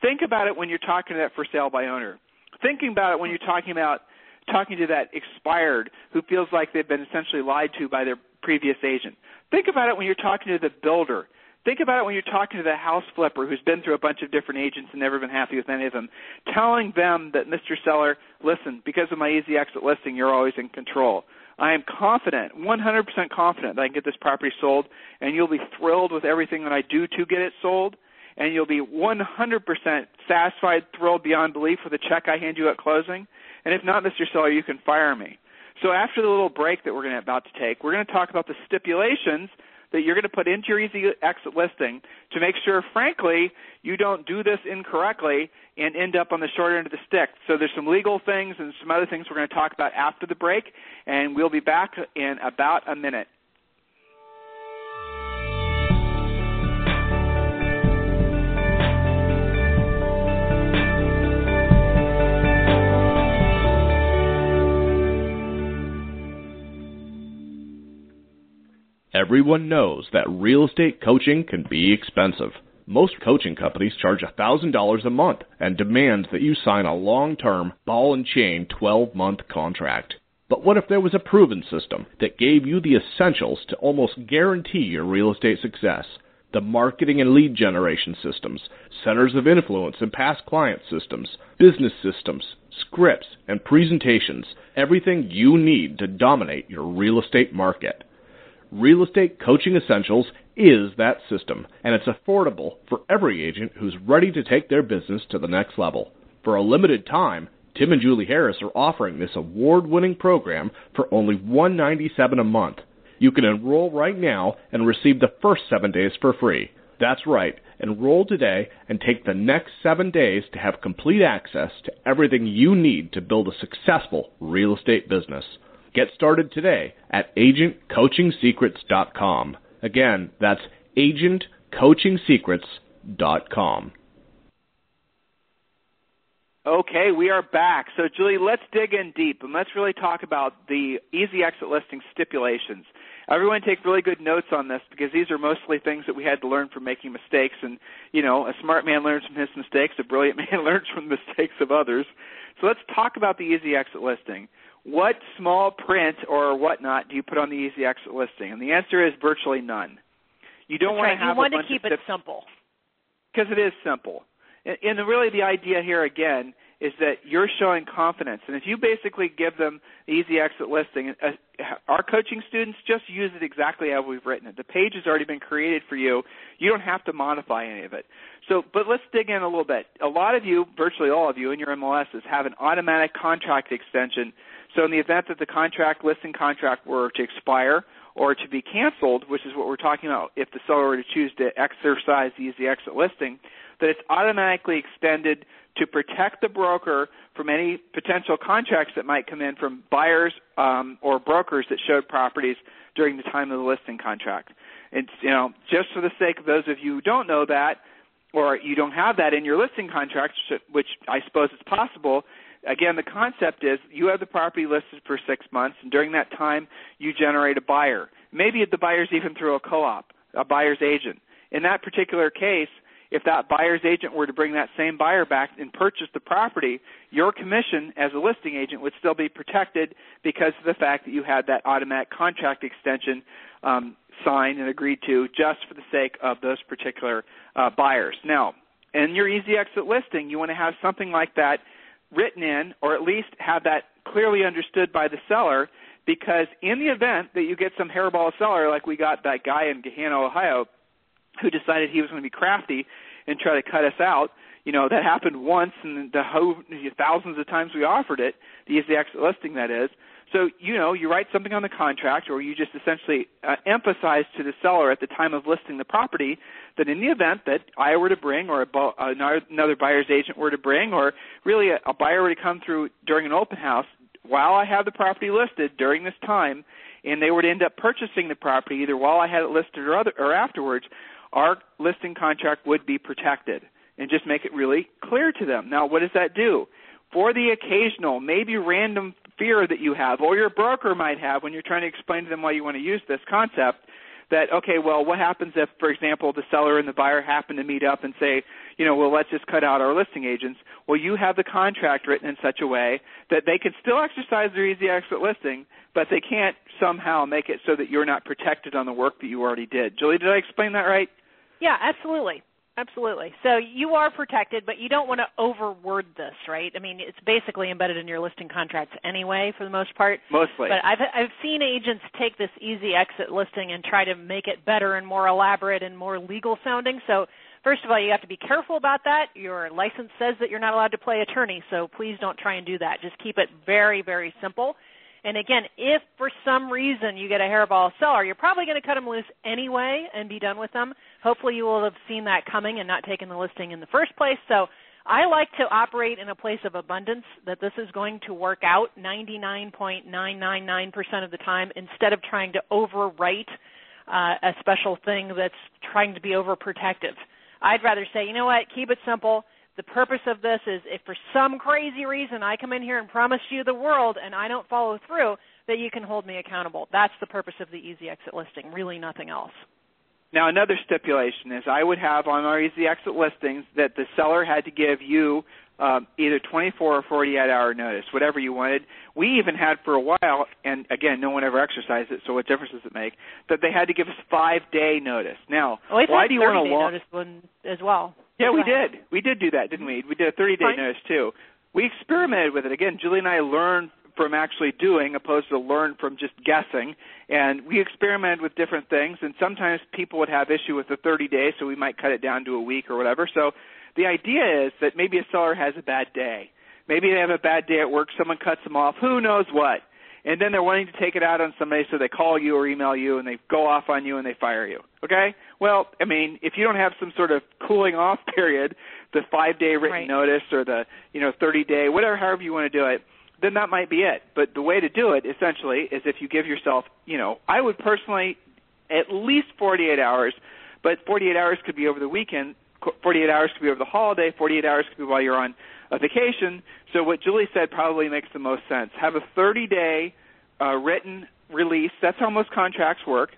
Think about it when you're talking to that for sale by owner. Thinking about it when you're talking about talking to that expired who feels like they've been essentially lied to by their previous agent. Think about it when you're talking to the builder. Think about it when you're talking to the house flipper who's been through a bunch of different agents and never been happy with any of them. Telling them that Mr. Seller, listen, because of my easy exit listing, you're always in control. I am confident, 100% confident that I can get this property sold, and you'll be thrilled with everything that I do to get it sold and you'll be 100% satisfied, thrilled beyond belief with the check I hand you at closing. And if not, Mr. Seller, you can fire me. So after the little break that we're going to about to take, we're going to talk about the stipulations that you're going to put into your easy exit listing to make sure, frankly, you don't do this incorrectly and end up on the short end of the stick. So there's some legal things and some other things we're going to talk about after the break, and we'll be back in about a minute. Everyone knows that real estate coaching can be expensive. Most coaching companies charge $1,000 a month and demand that you sign a long-term ball and chain 12-month contract. But what if there was a proven system that gave you the essentials to almost guarantee your real estate success? The marketing and lead generation systems, centers of influence and past client systems, business systems, scripts, and presentations, everything you need to dominate your real estate market. Real Estate Coaching Essentials is that system, and it's affordable for every agent who's ready to take their business to the next level. For a limited time, Tim and Julie Harris are offering this award-winning program for only 197 a month. You can enroll right now and receive the first 7 days for free. That's right. Enroll today and take the next 7 days to have complete access to everything you need to build a successful real estate business. Get started today at agentcoachingsecrets.com. Again, that's agentcoachingsecrets.com. Okay, we are back. So, Julie, let's dig in deep and let's really talk about the easy exit listing stipulations. Everyone take really good notes on this because these are mostly things that we had to learn from making mistakes. And, you know, a smart man learns from his mistakes, a brilliant man learns from the mistakes of others. So, let's talk about the easy exit listing what small print or whatnot do you put on the easy exit listing? And the answer is virtually none. You don't want right. to have you want to keep it simple. because it is simple. And, and really, the idea here again is that you're showing confidence. And if you basically give them the easy exit listing, uh, our coaching students just use it exactly as we've written it. The page has already been created for you. You don't have to modify any of it. So, but let's dig in a little bit. A lot of you, virtually all of you in your MLSs, have an automatic contract extension. So in the event that the contract, listing contract were to expire or to be canceled, which is what we're talking about if the seller were to choose to exercise the easy exit listing, that it's automatically extended to protect the broker from any potential contracts that might come in from buyers um, or brokers that showed properties during the time of the listing contract. And you know, just for the sake of those of you who don't know that, or you don't have that in your listing contract, which I suppose is possible. Again, the concept is you have the property listed for six months, and during that time, you generate a buyer. Maybe the buyer's even through a co-op, a buyer's agent. In that particular case, if that buyer's agent were to bring that same buyer back and purchase the property, your commission as a listing agent would still be protected because of the fact that you had that automatic contract extension um, signed and agreed to just for the sake of those particular uh, buyers. Now, in your easy exit listing, you want to have something like that written in, or at least have that clearly understood by the seller. Because in the event that you get some hairball seller, like we got that guy in Gahanna, Ohio, who decided he was going to be crafty and try to cut us out. You know that happened once, and the ho- thousands of times we offered it, the easy exit listing that is. So you know you write something on the contract, or you just essentially uh, emphasize to the seller at the time of listing the property that in the event that I were to bring, or a, another buyer's agent were to bring, or really a, a buyer were to come through during an open house, while I have the property listed during this time, and they were to end up purchasing the property either while I had it listed or, other, or afterwards, our listing contract would be protected and just make it really clear to them. Now, what does that do? For the occasional, maybe random fear that you have, or your broker might have when you're trying to explain to them why you want to use this concept, that, okay, well, what happens if, for example, the seller and the buyer happen to meet up and say, you know, well, let's just cut out our listing agents. Well, you have the contract written in such a way that they can still exercise their easy exit listing, but they can't somehow make it so that you're not protected on the work that you already did. Julie, did I explain that right? Yeah, absolutely. Absolutely. So you are protected, but you don't want to overword this, right? I mean, it's basically embedded in your listing contracts anyway, for the most part. Mostly. But I've I've seen agents take this easy exit listing and try to make it better and more elaborate and more legal sounding. So first of all, you have to be careful about that. Your license says that you're not allowed to play attorney, so please don't try and do that. Just keep it very, very simple. And again, if for some reason you get a hairball seller, you're probably going to cut them loose anyway and be done with them. Hopefully you will have seen that coming and not taken the listing in the first place. So I like to operate in a place of abundance that this is going to work out 99.999% of the time instead of trying to overwrite uh, a special thing that's trying to be overprotective. I'd rather say, you know what, keep it simple the purpose of this is if for some crazy reason I come in here and promise you the world and I don't follow through, that you can hold me accountable. That's the purpose of the easy exit listing, really nothing else. Now, another stipulation is I would have on our easy exit listings that the seller had to give you um, either 24 or 48 hour notice, whatever you wanted. We even had for a while, and again, no one ever exercised it, so what difference does it make? That they had to give us five day notice. Now, well, why do you want to long? notice one as well? Yeah, Go we ahead. did. We did do that, didn't we? We did a 30 day Fine. notice too. We experimented with it. Again, Julie and I learned from actually doing opposed to learn from just guessing. And we experimented with different things and sometimes people would have issue with the 30 days so we might cut it down to a week or whatever. So the idea is that maybe a seller has a bad day. Maybe they have a bad day at work, someone cuts them off, who knows what. And then they're wanting to take it out on somebody so they call you or email you and they go off on you and they fire you. Okay? Well, I mean, if you don't have some sort of cooling off period, the 5-day written Right. notice or the, you know, 30-day, whatever however you want to do it, then that might be it. But the way to do it essentially is if you give yourself, you know, I would personally at least 48 hours, but 48 hours could be over the weekend, 48 hours could be over the holiday, 48 hours could be while you're on a vacation. So what Julie said probably makes the most sense. Have a 30-day uh, written release. That's how most contracts work.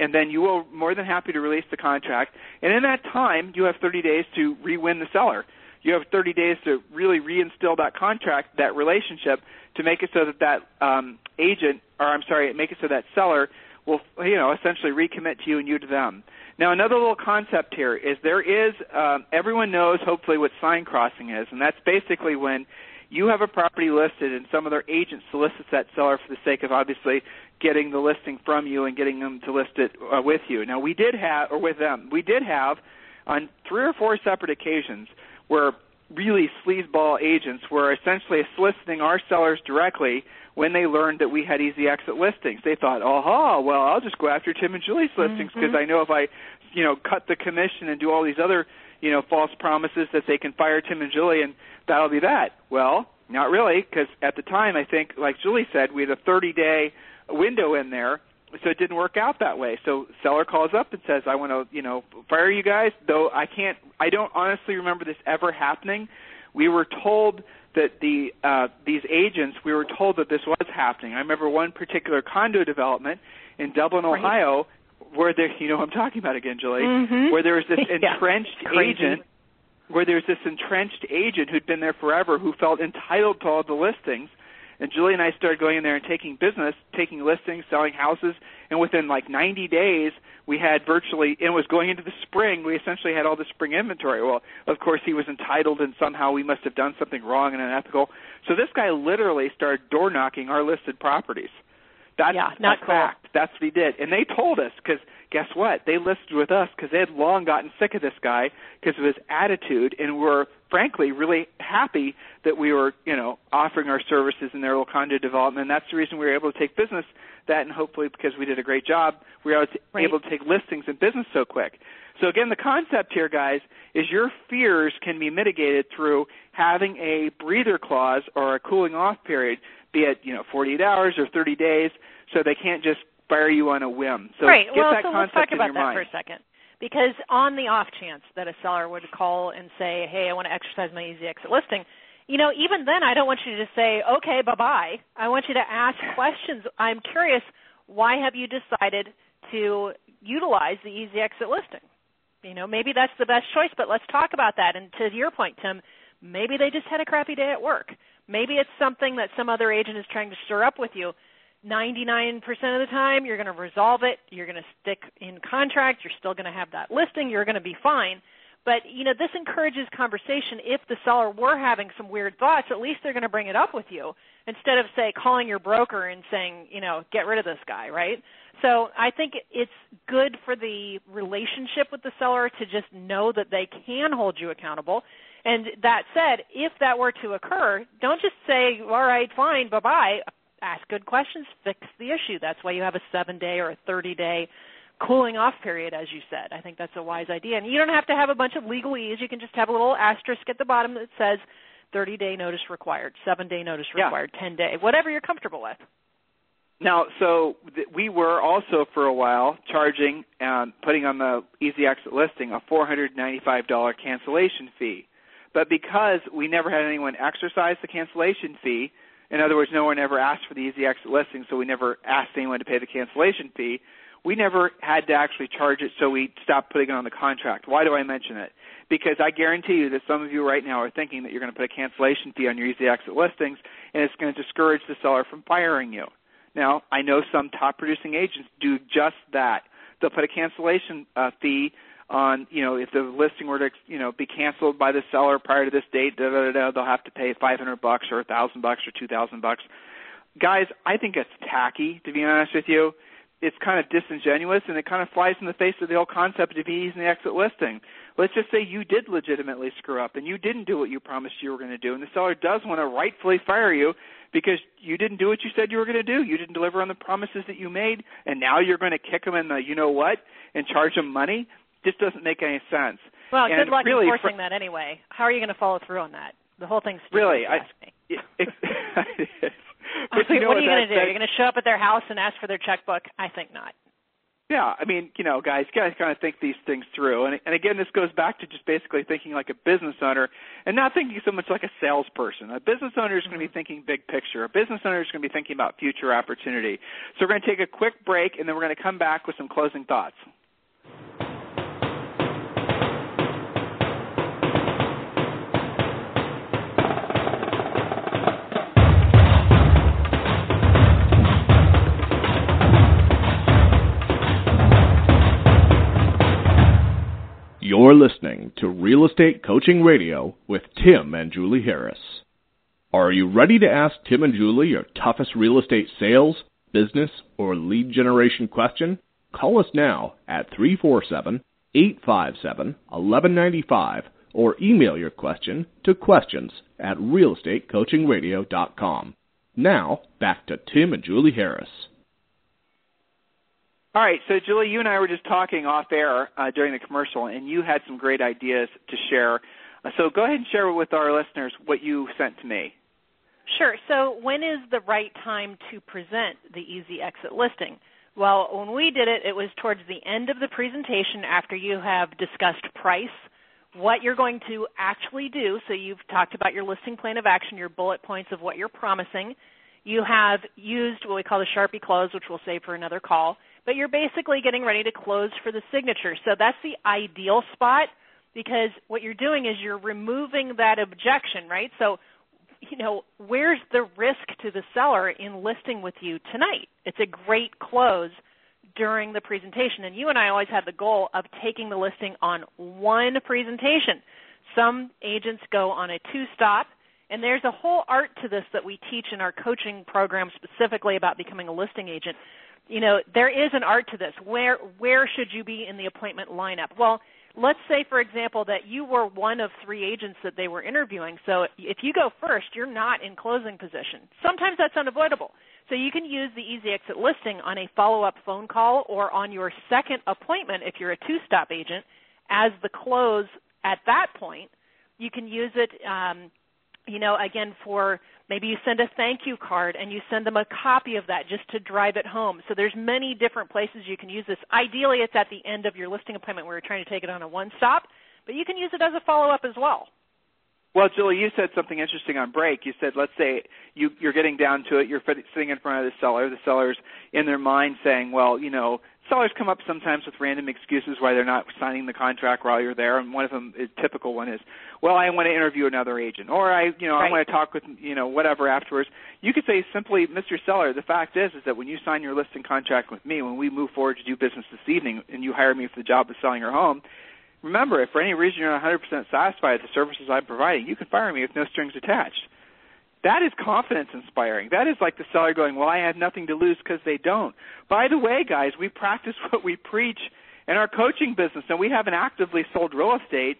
And then you will more than happy to release the contract. And in that time, you have 30 days to re-win the seller. You have 30 days to really reinstill that contract, that relationship, to make it so that that um, agent, or I'm sorry, make it so that seller will, you know, essentially recommit to you and you to them. Now, another little concept here is there is um, everyone knows hopefully what sign crossing is, and that's basically when you have a property listed and some other agent solicits that seller for the sake of obviously getting the listing from you and getting them to list it uh, with you. Now, we did have, or with them, we did have on three or four separate occasions where really sleazeball agents were essentially soliciting our sellers directly when they learned that we had easy exit listings. They thought, "Aha, well, I'll just go after Tim and Julie's listings because mm-hmm. I know if I, you know, cut the commission and do all these other, you know, false promises that they can fire Tim and Julie and that'll be that." Well, not really, because at the time, I think, like Julie said, we had a 30-day window in there so it didn't work out that way. So seller calls up and says, "I want to, you know, fire you guys." Though I can't, I don't honestly remember this ever happening. We were told that the uh, these agents, we were told that this was happening. I remember one particular condo development in Dublin, right. Ohio, where there, you know, I'm talking about again, Julie, mm-hmm. where there was this entrenched Crazy. agent where there was this entrenched agent who'd been there forever who felt entitled to all the listings and Julie and I started going in there and taking business, taking listings, selling houses, and within like 90 days, we had virtually, and it was going into the spring, we essentially had all the spring inventory. Well, of course, he was entitled, and somehow we must have done something wrong and unethical. So this guy literally started door knocking our listed properties. That's yeah, not a cool. fact. That's what he did. And they told us because guess what? They listed with us because they had long gotten sick of this guy because of his attitude, and were frankly really happy that we were, you know, offering our services in their little condo development. And that's the reason we were able to take business that, and hopefully because we did a great job, we were able to take listings and business so quick. So again, the concept here, guys, is your fears can be mitigated through having a breather clause or a cooling off period be it you know 48 hours or 30 days, so they can't just fire you on a whim. So right. get well, that so concept let's talk in about your that mind. for a second. Because on the off chance that a seller would call and say, "Hey, I want to exercise my easy exit listing," you know, even then, I don't want you to just say, "Okay, bye bye." I want you to ask questions. I'm curious, why have you decided to utilize the easy exit listing? You know, maybe that's the best choice, but let's talk about that. And to your point, Tim, maybe they just had a crappy day at work. Maybe it's something that some other agent is trying to stir up with you. 99% of the time, you're going to resolve it. You're going to stick in contract. You're still going to have that listing. You're going to be fine. But you know, this encourages conversation. If the seller were having some weird thoughts, at least they're going to bring it up with you instead of say calling your broker and saying, you know, get rid of this guy, right? So I think it's good for the relationship with the seller to just know that they can hold you accountable and that said, if that were to occur, don't just say, all right, fine, bye bye. Ask good questions, fix the issue. That's why you have a seven day or a 30 day cooling off period, as you said. I think that's a wise idea. And you don't have to have a bunch of legalese. You can just have a little asterisk at the bottom that says 30 day notice required, seven day notice required, yeah. 10 day, whatever you're comfortable with. Now, so th- we were also for a while charging, um, putting on the Easy Exit listing a $495 cancellation fee. But because we never had anyone exercise the cancellation fee, in other words, no one ever asked for the easy exit listing, so we never asked anyone to pay the cancellation fee. We never had to actually charge it, so we stopped putting it on the contract. Why do I mention it? Because I guarantee you that some of you right now are thinking that you're going to put a cancellation fee on your easy exit listings, and it's going to discourage the seller from firing you. Now, I know some top producing agents do just that. They'll put a cancellation uh, fee on you know if the listing were to you know be canceled by the seller prior to this date, da, da, da, they'll have to pay 500 bucks or a thousand bucks or 2,000 bucks. Guys, I think it's tacky to be honest with you. It's kind of disingenuous and it kind of flies in the face of the whole concept of easy the exit listing. Let's just say you did legitimately screw up and you didn't do what you promised you were going to do, and the seller does want to rightfully fire you because you didn't do what you said you were going to do. You didn't deliver on the promises that you made, and now you're going to kick them in the you know what and charge them money just doesn't make any sense. Well, and good luck really, enforcing fr- that anyway. How are you going to follow through on that? The whole thing's really. I, it, it, but you know what are you going to do? Are You're going to show up at their house and ask for their checkbook? I think not. Yeah, I mean, you know, guys, guys kind of think these things through, and and again, this goes back to just basically thinking like a business owner, and not thinking so much like a salesperson. A business owner is going to be mm-hmm. thinking big picture. A business owner is going to be thinking about future opportunity. So we're going to take a quick break, and then we're going to come back with some closing thoughts. Real Estate Coaching Radio with Tim and Julie Harris. Are you ready to ask Tim and Julie your toughest real estate sales, business, or lead generation question? Call us now at 347 857 1195 or email your question to questions at realestatecoachingradio.com. Now, back to Tim and Julie Harris. All right, so Julie, you and I were just talking off air uh, during the commercial, and you had some great ideas to share. Uh, so go ahead and share with our listeners what you sent to me. Sure. So when is the right time to present the easy exit listing? Well, when we did it, it was towards the end of the presentation after you have discussed price, what you're going to actually do. So you've talked about your listing plan of action, your bullet points of what you're promising. You have used what we call the Sharpie close, which we'll save for another call but you're basically getting ready to close for the signature. So that's the ideal spot because what you're doing is you're removing that objection, right? So, you know, where's the risk to the seller in listing with you tonight? It's a great close during the presentation. And you and I always had the goal of taking the listing on one presentation. Some agents go on a two stop, and there's a whole art to this that we teach in our coaching program specifically about becoming a listing agent you know, there is an art to this. Where where should you be in the appointment lineup? Well, let's say for example that you were one of three agents that they were interviewing. So if you go first, you're not in closing position. Sometimes that's unavoidable. So you can use the easy exit listing on a follow-up phone call or on your second appointment if you're a two-stop agent as the close at that point. You can use it um, you know, again for maybe you send a thank you card and you send them a copy of that just to drive it home. So there's many different places you can use this. Ideally, it's at the end of your listing appointment where you're trying to take it on a one stop, but you can use it as a follow up as well. Well, Julie, you said something interesting on break. You said, let's say you, you're getting down to it, you're sitting in front of the seller. The seller's in their mind saying, well, you know, sellers come up sometimes with random excuses why they're not signing the contract while you're there, and one of them, a typical one, is, well, I want to interview another agent, or I, you know, right. I want to talk with, you know, whatever afterwards. You could say simply, Mr. Seller, the fact is, is that when you sign your listing contract with me, when we move forward to do business this evening, and you hire me for the job of selling your home, remember, if for any reason you're not 100% satisfied with the services I'm providing, you can fire me with no strings attached. That is confidence inspiring. That is like the seller going, Well, I have nothing to lose because they don't. By the way, guys, we practice what we preach in our coaching business, and we haven't actively sold real estate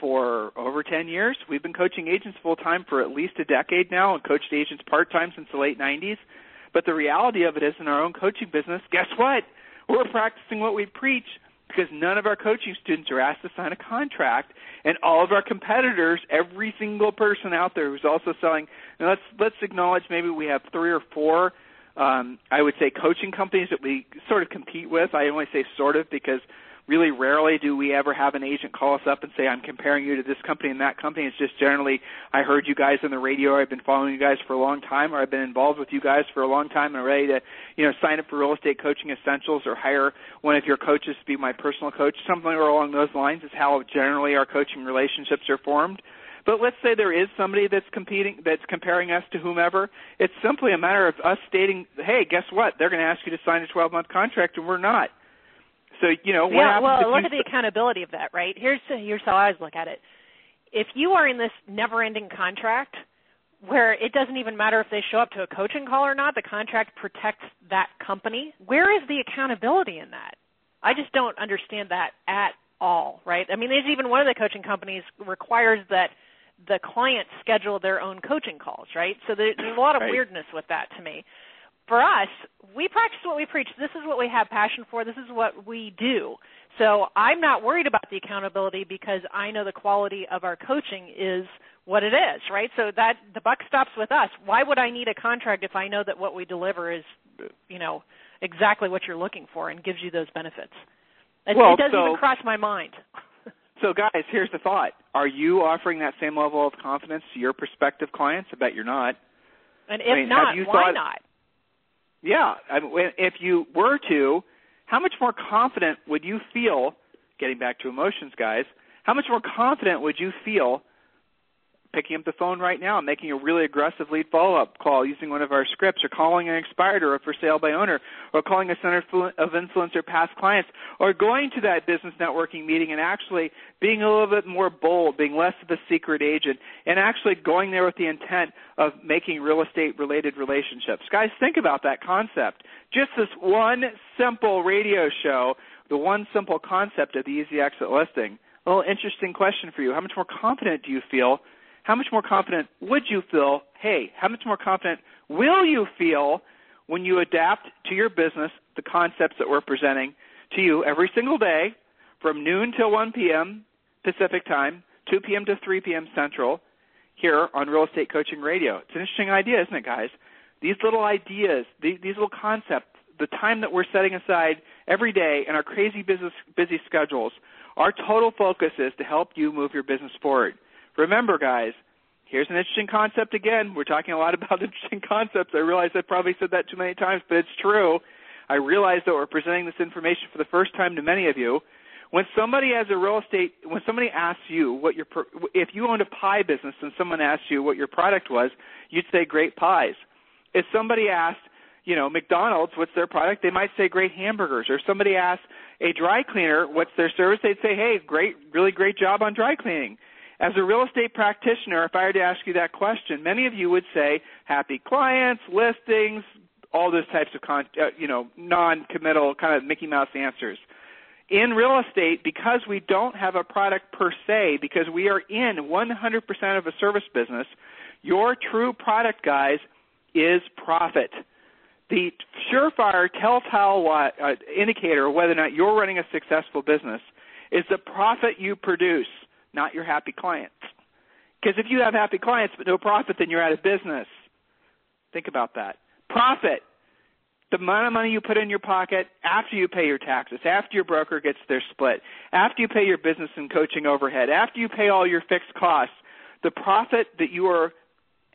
for over 10 years. We've been coaching agents full time for at least a decade now and coached agents part time since the late 90s. But the reality of it is, in our own coaching business, guess what? We're practicing what we preach because none of our coaching students are asked to sign a contract, and all of our competitors, every single person out there who's also selling. Let's let's acknowledge maybe we have three or four. Um, I would say coaching companies that we sort of compete with. I only say sort of because really rarely do we ever have an agent call us up and say, I'm comparing you to this company and that company. It's just generally, I heard you guys on the radio, I've been following you guys for a long time, or I've been involved with you guys for a long time and I'm ready to, you know, sign up for Real Estate Coaching Essentials or hire one of your coaches to be my personal coach. Something along those lines is how generally our coaching relationships are formed. But let's say there is somebody that's competing, that's comparing us to whomever. It's simply a matter of us stating, hey, guess what? They're going to ask you to sign a 12-month contract, and we're not. So you know yeah, well, look at the accountability of that, right? Here's here's how I always look at it. If you are in this never-ending contract where it doesn't even matter if they show up to a coaching call or not, the contract protects that company. Where is the accountability in that? I just don't understand that at all, right? I mean, there's even one of the coaching companies requires that the clients schedule their own coaching calls, right? So there's a lot of right. weirdness with that to me for us, we practice what we preach. This is what we have passion for. This is what we do. So I'm not worried about the accountability because I know the quality of our coaching is what it is, right? So that the buck stops with us. Why would I need a contract if I know that what we deliver is, you know, exactly what you're looking for and gives you those benefits? It, well, it doesn't so, even cross my mind. So, guys, here's the thought: Are you offering that same level of confidence to your prospective clients? I bet you're not. And if I mean, not, why thought, not? Yeah, I mean, if you were to, how much more confident would you feel? Getting back to emotions, guys, how much more confident would you feel picking up the phone right now making a really aggressive lead follow-up call using one of our scripts or calling an expired or a for sale by owner or calling a center of influence or past clients or going to that business networking meeting and actually being a little bit more bold, being less of a secret agent and actually going there with the intent of making real estate related relationships. Guys, think about that concept. Just this one simple radio show, the one simple concept of the easy exit listing a little interesting question for you. How much more confident do you feel? How much more confident would you feel? Hey, how much more confident will you feel when you adapt to your business the concepts that we're presenting to you every single day from noon till 1 p.m. Pacific time, 2 p.m. to 3 p.m. Central here on Real Estate Coaching Radio. It's an interesting idea, isn't it, guys? These little ideas, these, little concepts, the time that we're setting aside every day in our crazy business, busy schedules our total focus is to help you move your business forward. Remember, guys, here's an interesting concept again. We're talking a lot about interesting concepts. I realize I probably said that too many times, but it's true. I realize that we're presenting this information for the first time to many of you. When somebody has a real estate, when somebody asks you what your, if you owned a pie business and someone asked you what your product was, you'd say great pies. If somebody asked, you know, McDonald's, what's their product? They might say great hamburgers. Or somebody asks a dry cleaner, what's their service? They'd say, hey, great, really great job on dry cleaning. As a real estate practitioner, if I were to ask you that question, many of you would say happy clients, listings, all those types of, con- uh, you know, non-committal kind of Mickey Mouse answers. In real estate, because we don't have a product per se, because we are in 100% of a service business, your true product, guys, is profit the surefire telltale uh, indicator of whether or not you're running a successful business is the profit you produce, not your happy clients. Because if you have happy clients but no profit, then you're out of business. Think about that. Profit, the amount of money you put in your pocket after you pay your taxes, after your broker gets their split, after you pay your business and coaching overhead, after you pay all your fixed costs, the profit that you are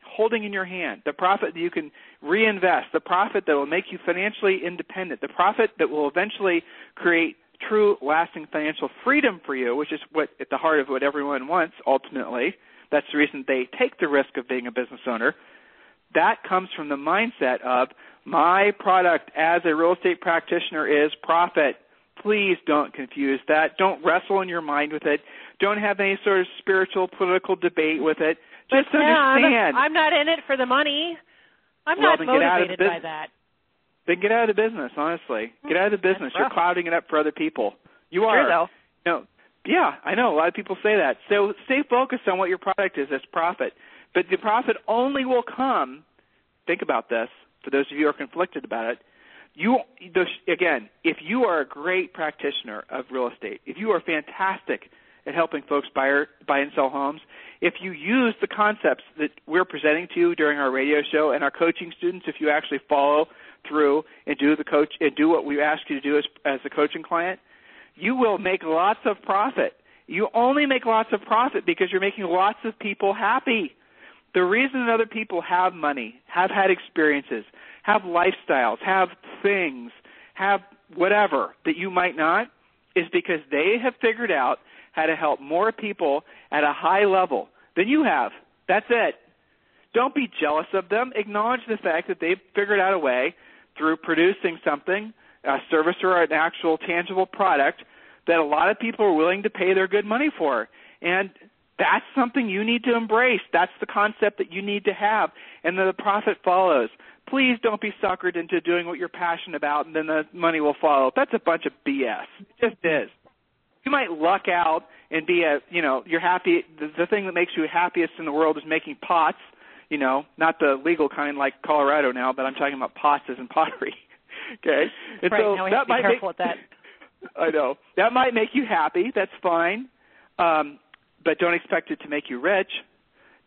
holding in your hand, the profit that you can reinvest, the profit that will make you financially independent, the profit that will eventually create true lasting financial freedom for you, which is what at the heart of what everyone wants ultimately. That's the reason they take the risk of being a business owner. That comes from the mindset of my product as a real estate practitioner is profit. Please don't confuse that. Don't wrestle in your mind with it. Don't have any sort of spiritual political debate with it. Just but understand. I'm not in it for the money. I'm well, not motivated by that. Then get out of the business, honestly. Get out of the business. You're clouding it up for other people. You are. True, though. You know, yeah, I know. A lot of people say that. So stay focused on what your product is as profit. But the profit only will come, think about this, for those of you who are conflicted about it, you again, if you are a great practitioner of real estate, if you are fantastic at helping folks buy, or, buy and sell homes, if you use the concepts that we're presenting to you during our radio show and our coaching students, if you actually follow through and do the coach and do what we ask you to do as as a coaching client, you will make lots of profit. You only make lots of profit because you're making lots of people happy. The reason other people have money, have had experiences, have lifestyles, have things, have whatever that you might not, is because they have figured out how to help more people at a high level than you have. That's it. Don't be jealous of them. Acknowledge the fact that they've figured out a way through producing something, a service or an actual tangible product that a lot of people are willing to pay their good money for. And that's something you need to embrace. That's the concept that you need to have. And then the profit follows. Please don't be suckered into doing what you're passionate about and then the money will follow. That's a bunch of BS. It just is you might luck out and be a you know you're happy the, the thing that makes you happiest in the world is making pots you know not the legal kind like colorado now but i'm talking about pastas and pottery. Okay? And right, so now we that have to be might careful make, with that. I know. That might make you happy. That's fine. Um but don't expect it to make you rich.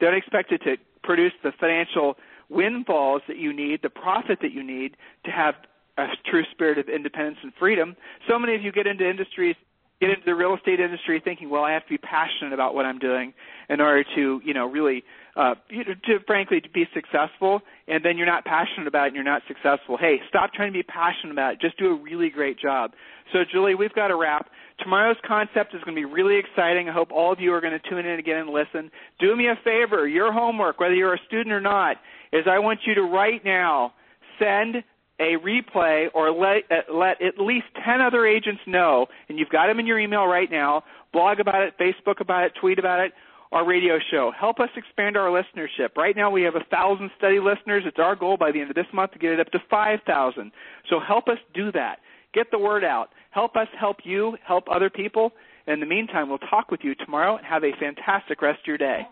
Don't expect it to produce the financial windfalls that you need the profit that you need to have a true spirit of independence and freedom. So many of you get into industries get into the real estate industry thinking, well, I have to be passionate about what I'm doing in order to, you know, really, uh, you know, to frankly to be successful. And then you're not passionate about it and you're not successful. Hey, stop trying to be passionate about it. Just do a really great job. So, Julie, we've got to wrap. Tomorrow's concept is going to be really exciting. I hope all of you are going to tune in again and listen. Do me a favor. Your homework, whether you're a student or not, is I want you to right now send a replay or let, uh, let at least 10 other agents know, and you've got them in your email right now, blog about it, Facebook about it, tweet about it, our radio show. Help us expand our listenership. Right now we have a thousand study listeners. It's our goal by the end of this month to get it up to 5,000. So help us do that. Get the word out. Help us help you, help other people. In the meantime, we'll talk with you tomorrow and have a fantastic rest of your day.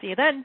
See you then.